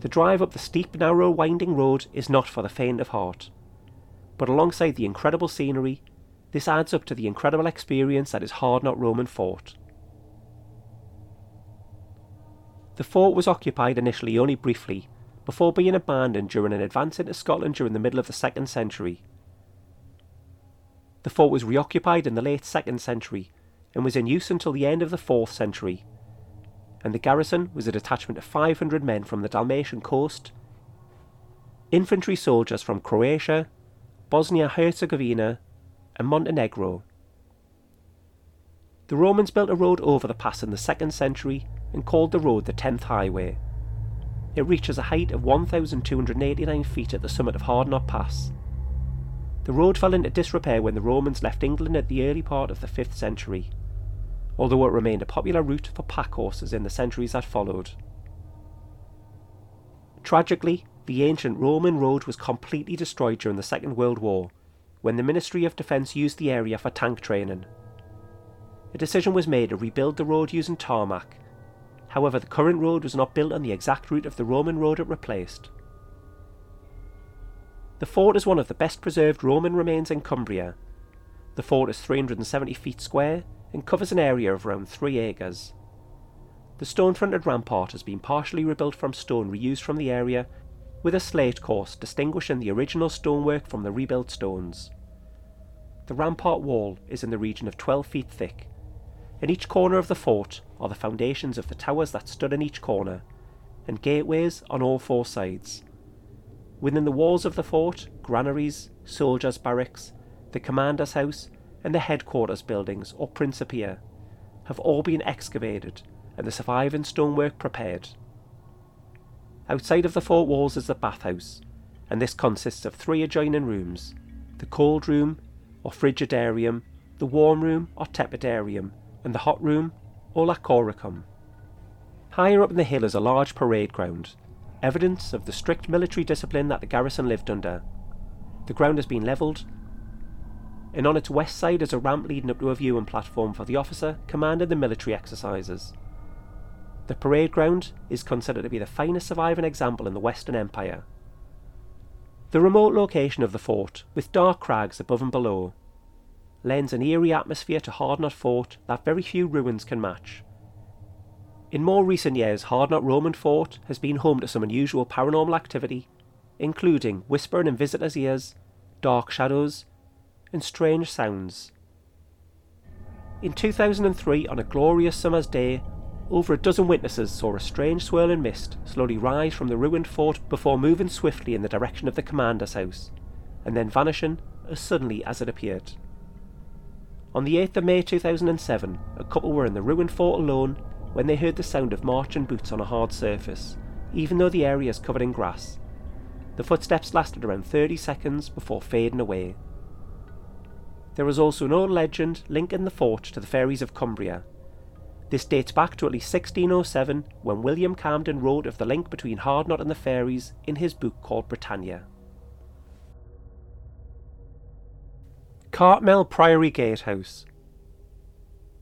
The drive up the steep, narrow, winding road is not for the faint of heart, but alongside the incredible scenery, this adds up to the incredible experience that is Hardknott Roman Fort. The fort was occupied initially only briefly, before being abandoned during an advance into Scotland during the middle of the 2nd century. The fort was reoccupied in the late 2nd century and was in use until the end of the 4th century, and the garrison was a detachment of 500 men from the Dalmatian coast, infantry soldiers from Croatia, Bosnia Herzegovina, and Montenegro. The Romans built a road over the pass in the 2nd century and called the road the 10th Highway. It reaches a height of 1,289 feet at the summit of Hardknott Pass. The road fell into disrepair when the Romans left England at the early part of the 5th century, although it remained a popular route for pack horses in the centuries that followed. Tragically, the ancient Roman road was completely destroyed during the Second World War, when the Ministry of Defence used the area for tank training. A decision was made to rebuild the road using tarmac, However, the current road was not built on the exact route of the Roman road it replaced. The fort is one of the best preserved Roman remains in Cumbria. The fort is 370 feet square and covers an area of around 3 acres. The stone fronted rampart has been partially rebuilt from stone reused from the area, with a slate course distinguishing the original stonework from the rebuilt stones. The rampart wall is in the region of 12 feet thick in each corner of the fort are the foundations of the towers that stood in each corner, and gateways on all four sides. Within the walls of the fort, granaries, soldiers' barracks, the commander's house, and the headquarters buildings, or Principia, have all been excavated and the surviving stonework prepared. Outside of the fort walls is the bathhouse, and this consists of three adjoining rooms the cold room, or frigidarium, the warm room, or tepidarium, and the hot room, or laconicum. Higher up in the hill is a large parade ground, evidence of the strict military discipline that the garrison lived under. The ground has been levelled, and on its west side is a ramp leading up to a viewing platform for the officer commanding the military exercises. The parade ground is considered to be the finest surviving example in the Western Empire. The remote location of the fort, with dark crags above and below, lends an eerie atmosphere to Hardknott Fort that very few ruins can match. In more recent years, Hardknott Roman Fort has been home to some unusual paranormal activity, including whispering in visitors' ears, dark shadows, and strange sounds. In 2003, on a glorious summer's day, over a dozen witnesses saw a strange swirling mist slowly rise from the ruined fort before moving swiftly in the direction of the commander's house, and then vanishing as suddenly as it appeared. On the 8th of May 2007, a couple were in the ruined fort alone when they heard the sound of marching boots on a hard surface, even though the area is covered in grass. The footsteps lasted around 30 seconds before fading away. There is also an old legend linking the fort to the fairies of Cumbria. This dates back to at least 1607 when William Camden wrote of the link between Hardknott and the fairies in his book called Britannia. Cartmel Priory Gatehouse.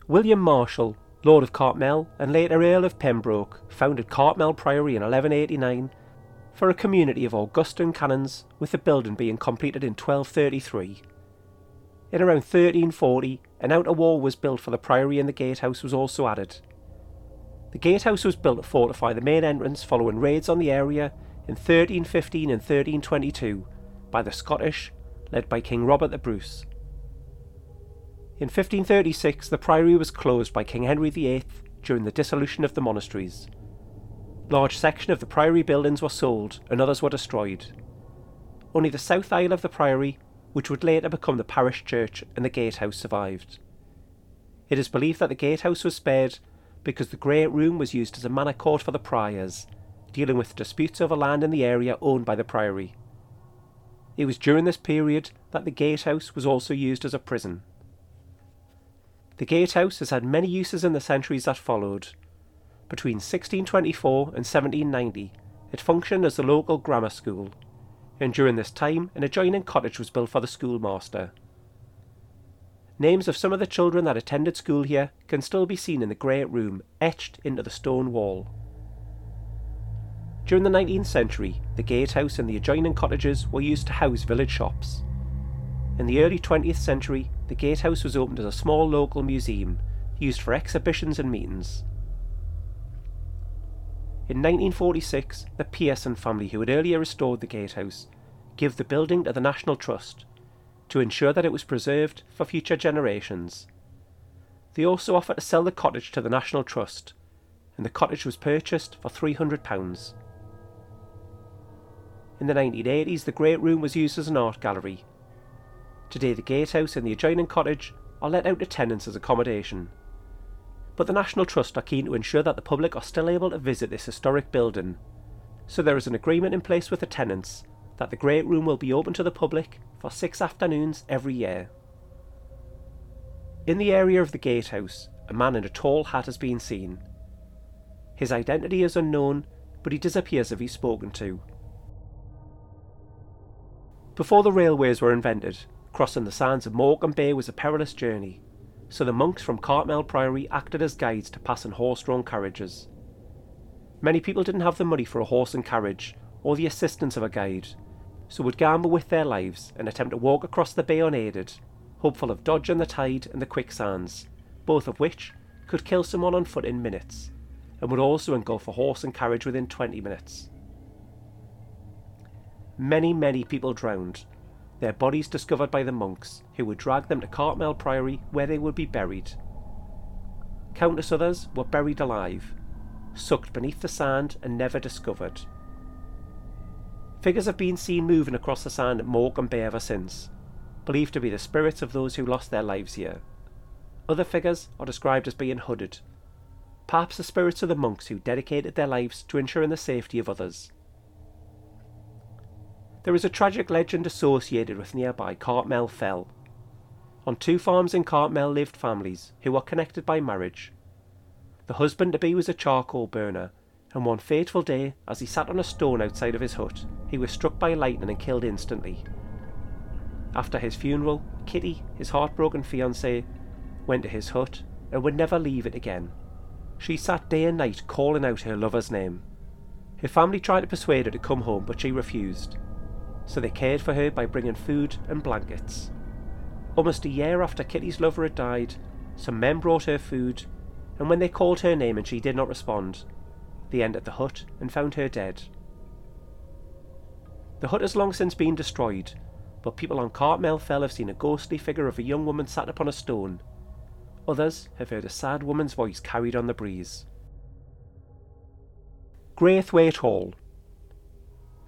William Marshall, Lord of Cartmel and later Earl of Pembroke, founded Cartmel Priory in 1189 for a community of Augustan canons, with the building being completed in 1233. In around 1340, an outer wall was built for the priory and the gatehouse was also added. The gatehouse was built to fortify the main entrance following raids on the area in 1315 and 1322 by the Scottish, led by King Robert the Bruce. In 1536, the priory was closed by King Henry VIII during the dissolution of the monasteries. Large sections of the priory buildings were sold and others were destroyed. Only the south aisle of the priory, which would later become the parish church and the gatehouse, survived. It is believed that the gatehouse was spared because the Great Room was used as a manor court for the priors, dealing with disputes over land in the area owned by the priory. It was during this period that the gatehouse was also used as a prison. The gatehouse has had many uses in the centuries that followed. Between 1624 and 1790, it functioned as the local grammar school, and during this time, an adjoining cottage was built for the schoolmaster. Names of some of the children that attended school here can still be seen in the Great Room etched into the stone wall. During the 19th century, the gatehouse and the adjoining cottages were used to house village shops. In the early 20th century, the gatehouse was opened as a small local museum used for exhibitions and meetings. In 1946, the Pearson family, who had earlier restored the gatehouse, gave the building to the National Trust to ensure that it was preserved for future generations. They also offered to sell the cottage to the National Trust, and the cottage was purchased for £300. In the 1980s, the Great Room was used as an art gallery. Today, the gatehouse and the adjoining cottage are let out to tenants as accommodation. But the National Trust are keen to ensure that the public are still able to visit this historic building, so there is an agreement in place with the tenants that the Great Room will be open to the public for six afternoons every year. In the area of the gatehouse, a man in a tall hat has been seen. His identity is unknown, but he disappears if he's spoken to. Before the railways were invented, crossing the sands of Morecambe Bay was a perilous journey, so the monks from Cartmel Priory acted as guides to pass in horse-drawn carriages. Many people didn't have the money for a horse and carriage, or the assistance of a guide, so would gamble with their lives and attempt to walk across the bay unaided, hopeful of dodging the tide and the quicksands, both of which could kill someone on foot in minutes, and would also engulf a horse and carriage within 20 minutes. Many, many people drowned, their bodies discovered by the monks, who would drag them to Cartmel Priory where they would be buried. Countless others were buried alive, sucked beneath the sand and never discovered. Figures have been seen moving across the sand at Morecambe Bay ever since, believed to be the spirits of those who lost their lives here. Other figures are described as being hooded, perhaps the spirits of the monks who dedicated their lives to ensuring the safety of others. There is a tragic legend associated with nearby Cartmel Fell. On two farms in Cartmel lived families who were connected by marriage. The husband to be was a charcoal burner and one fateful day, as he sat on a stone outside of his hut, he was struck by lightning and killed instantly. After his funeral, Kitty, his heartbroken fiancée, went to his hut and would never leave it again. She sat day and night calling out her lover's name. Her family tried to persuade her to come home, but she refused. So they cared for her by bringing food and blankets. Almost a year after Kitty's lover had died, some men brought her food, and when they called her name and she did not respond, they entered the hut and found her dead. The hut has long since been destroyed, but people on Cartmel Fell have seen a ghostly figure of a young woman sat upon a stone. Others have heard a sad woman's voice carried on the breeze. Graythwaite Hall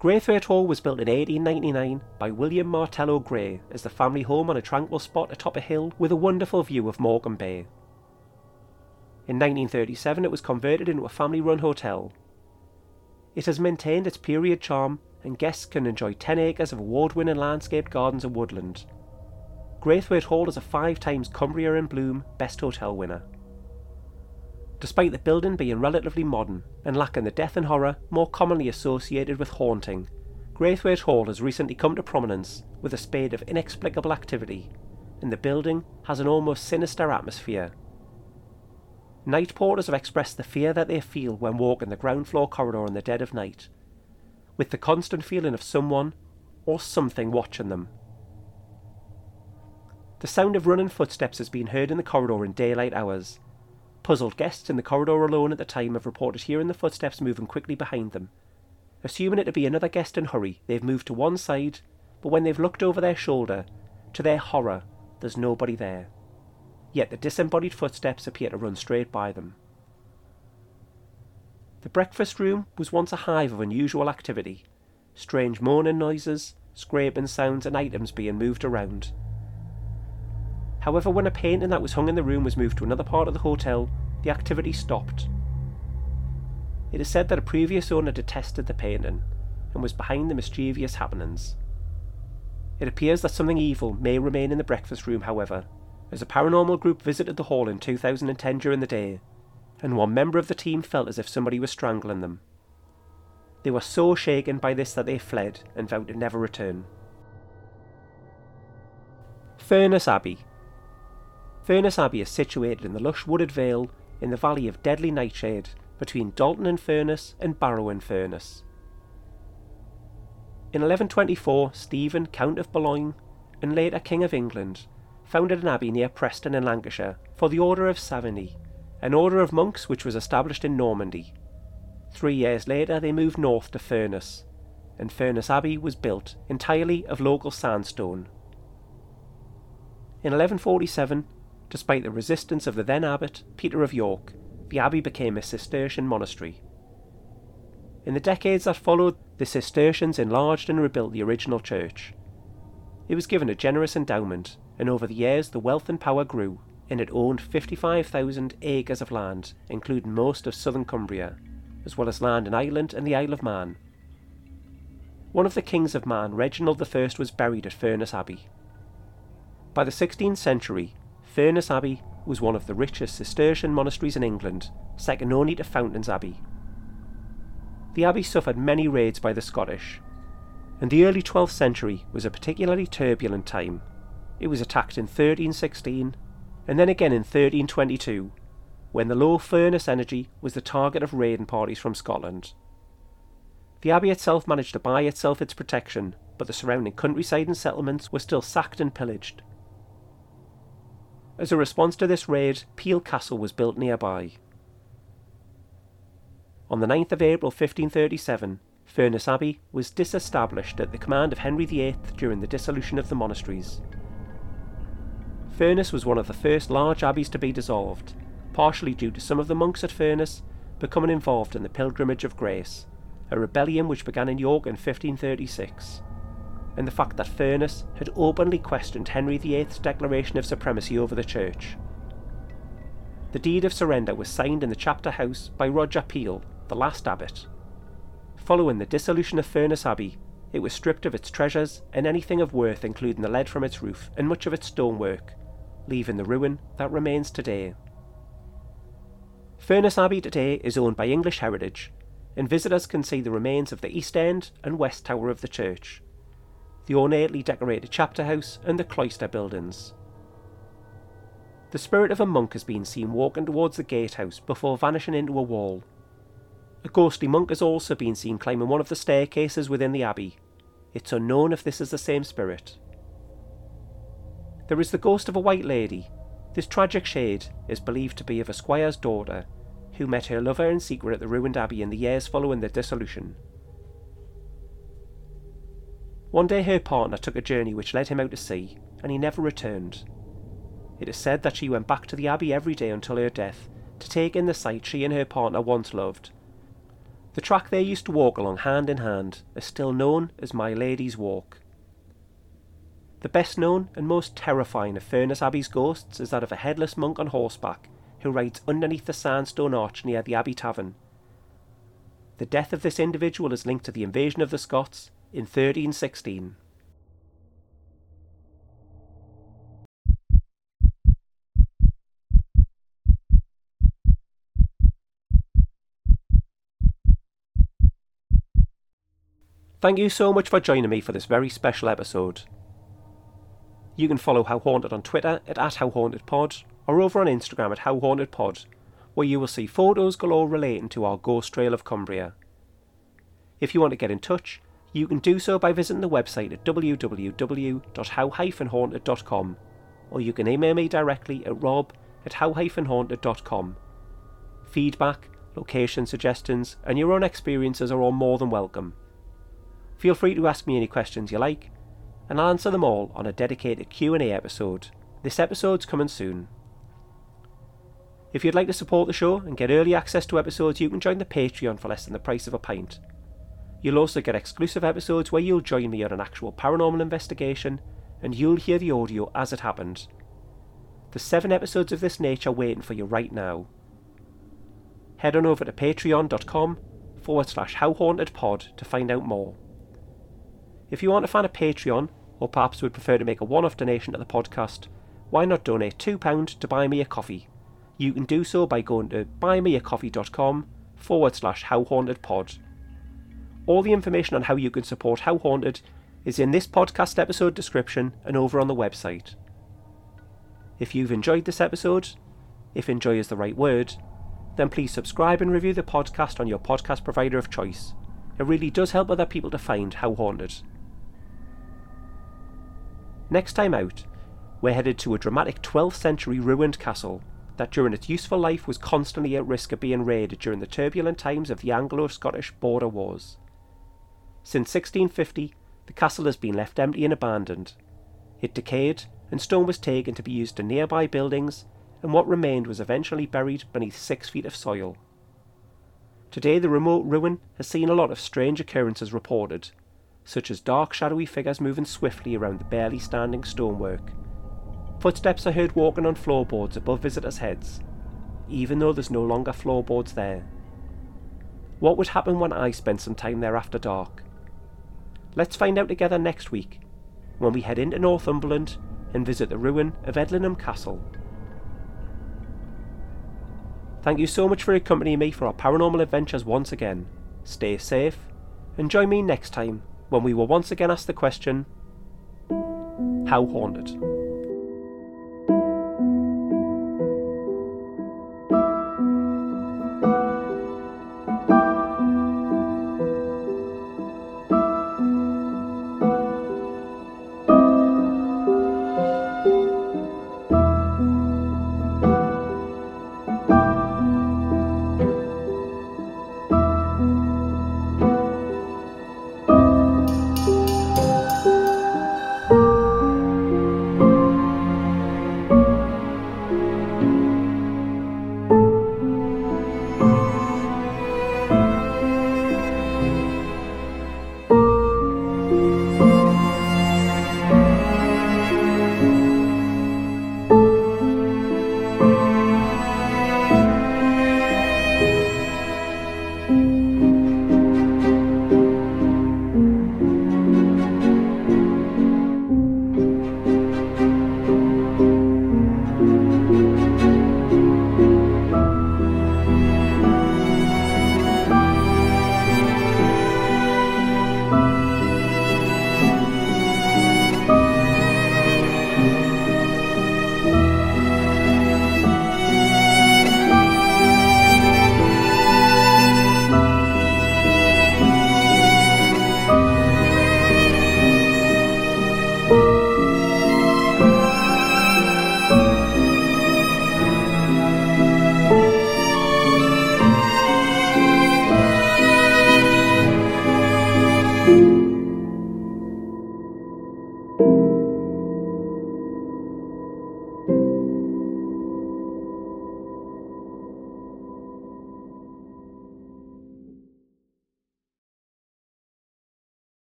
Graythwaite Hall was built in 1899 by William Martello Gray as the family home on a tranquil spot atop a hill with a wonderful view of Morecambe Bay. In 1937, it was converted into a family run hotel. It has maintained its period charm, and guests can enjoy 10 acres of award winning landscaped gardens and woodland. Graythwaite Hall is a five times Cumbria in Bloom Best Hotel winner. Despite the building being relatively modern and lacking the death and horror more commonly associated with haunting, Graythwaite Hall has recently come to prominence with a spate of inexplicable activity, and the building has an almost sinister atmosphere Night porters have expressed the fear that they feel when walking the ground floor corridor in the dead of night, with the constant feeling of someone or something watching them. The sound of running footsteps has been heard in the corridor in daylight hours. Puzzled guests in the corridor alone at the time have reported hearing the footsteps moving quickly behind them. Assuming it to be another guest in hurry, they've moved to one side, but when they've looked over their shoulder, to their horror, there's nobody there. yet the disembodied footsteps appear to run straight by them. The breakfast room was once a hive of unusual activity, strange moaning noises, scraping sounds, and items being moved around. However, when a painting that was hung in the room was moved to another part of the hotel, the activity stopped. It is said that a previous owner detested the painting and was behind the mischievous happenings. It appears that something evil may remain in the breakfast room, however, as a paranormal group visited the hall in 2010 during the day, and one member of the team felt as if somebody was strangling them. They were so shaken by this that they fled and vowed to never return. Furness Abbey Furness Abbey is situated in the lush wooded vale in the valley of Deadly Nightshade between Dalton in Furness and Barrow in Furness. In 1124, Stephen, Count of Boulogne, and later King of England, founded an abbey near Preston in Lancashire for the Order of Savigny, an order of monks which was established in Normandy. Three years later, they moved north to Furness, and Furness Abbey was built entirely of local sandstone. In 1147, despite the resistance of the then abbot, Peter of York, the abbey became a Cistercian monastery. In the decades that followed, the Cistercians enlarged and rebuilt the original church. It was given a generous endowment, and over the years the wealth and power grew, and it owned 55,000 acres of land, including most of southern Cumbria, as well as land in Ireland and the Isle of Man. One of the kings of Man, Reginald I, was buried at Furness Abbey. By the 16th century, Furness Abbey was one of the richest Cistercian monasteries in England, second only to Fountains Abbey. The abbey suffered many raids by the Scottish, and the early 12th century was a particularly turbulent time. It was attacked in 1316 and then again in 1322, when the Low Furness energy was the target of raiding parties from Scotland. The abbey itself managed to buy itself its protection, but the surrounding countryside and settlements were still sacked and pillaged. As a response to this raid, Piel Castle was built nearby. On the 9th of April 1537, Furness Abbey was disestablished at the command of Henry VIII during the dissolution of the monasteries. Furness was one of the first large abbeys to be dissolved, partially due to some of the monks at Furness becoming involved in the Pilgrimage of Grace, a rebellion which began in York in 1536 and the fact that Furness had openly questioned Henry VIII's declaration of supremacy over the church. The deed of surrender was signed in the chapter house by Roger Pele, the last abbot. Following the dissolution of Furness Abbey, it was stripped of its treasures and anything of worth, including the lead from its roof and much of its stonework, leaving the ruin that remains today. Furness Abbey today is owned by English Heritage, and visitors can see the remains of the east end and west tower of the church, the ornately decorated chapter house, and the cloister buildings. The spirit of a monk has been seen walking towards the gatehouse before vanishing into a wall. A ghostly monk has also been seen climbing one of the staircases within the abbey. It's unknown if this is the same spirit. There is the ghost of a white lady. This tragic shade is believed to be of a squire's daughter, who met her lover in secret at the ruined abbey in the years following the dissolution. One day her partner took a journey which led him out to sea, and he never returned. It is said that she went back to the abbey every day until her death to take in the sight she and her partner once loved. The track they used to walk along hand in hand is still known as My Lady's Walk. The best known and most terrifying of Furness Abbey's ghosts is that of a headless monk on horseback who rides underneath the sandstone arch near the Abbey Tavern. The death of this individual is linked to the invasion of the Scots in 1316. Thank you so much for joining me for this very special episode. You can follow How Haunted on Twitter at, at HowHauntedPod or over on Instagram at HowHauntedPod, where you will see photos galore relating to our ghost trail of Cumbria. If you want to get in touch, you can do so by visiting the website at www.how-haunted.com or you can email me directly at rob at how-haunted.com. Feedback, location suggestions, and your own experiences are all more than welcome. Feel free to ask me any questions you like, and I'll answer them all on a dedicated Q&A episode. This episode's coming soon. If you'd like to support the show and get early access to episodes, you can join the Patreon for less than the price of a pint. You'll also get exclusive episodes where you'll join me on an actual paranormal investigation and you'll hear the audio as it happened. There's seven episodes of this nature waiting for you right now. Head on over to patreon.com forward slash howhauntedpod to find out more. If you aren't a fan of Patreon, or perhaps would prefer to make a one off donation to the podcast, why not donate £2 to buy me a coffee? You can do so by going to buymeacoffee.com forward slash howhauntedpod. All the information on how you can support How Haunted is in this podcast episode description and over on the website. If you've enjoyed this episode, if enjoy is the right word, then please subscribe and review the podcast on your podcast provider of choice. It really does help other people to find How Haunted. Next time out, we're headed to a dramatic 12th century ruined castle that during its useful life was constantly at risk of being raided during the turbulent times of the Anglo Scottish border wars. Since 1650, the castle has been left empty and abandoned. It decayed, and stone was taken to be used in nearby buildings, and what remained was eventually buried beneath six feet of soil. Today, the remote ruin has seen a lot of strange occurrences reported, such as dark, shadowy figures moving swiftly around the barely standing stonework. Footsteps are heard walking on floorboards above visitors' heads, even though there's no longer floorboards there. What would happen when I spent some time there after dark? Let's find out together next week when we head into Northumberland and visit the ruin of Edlingham Castle. Thank you so much for accompanying me for our paranormal adventures once again. Stay safe and join me next time when we will once again ask the question How haunted?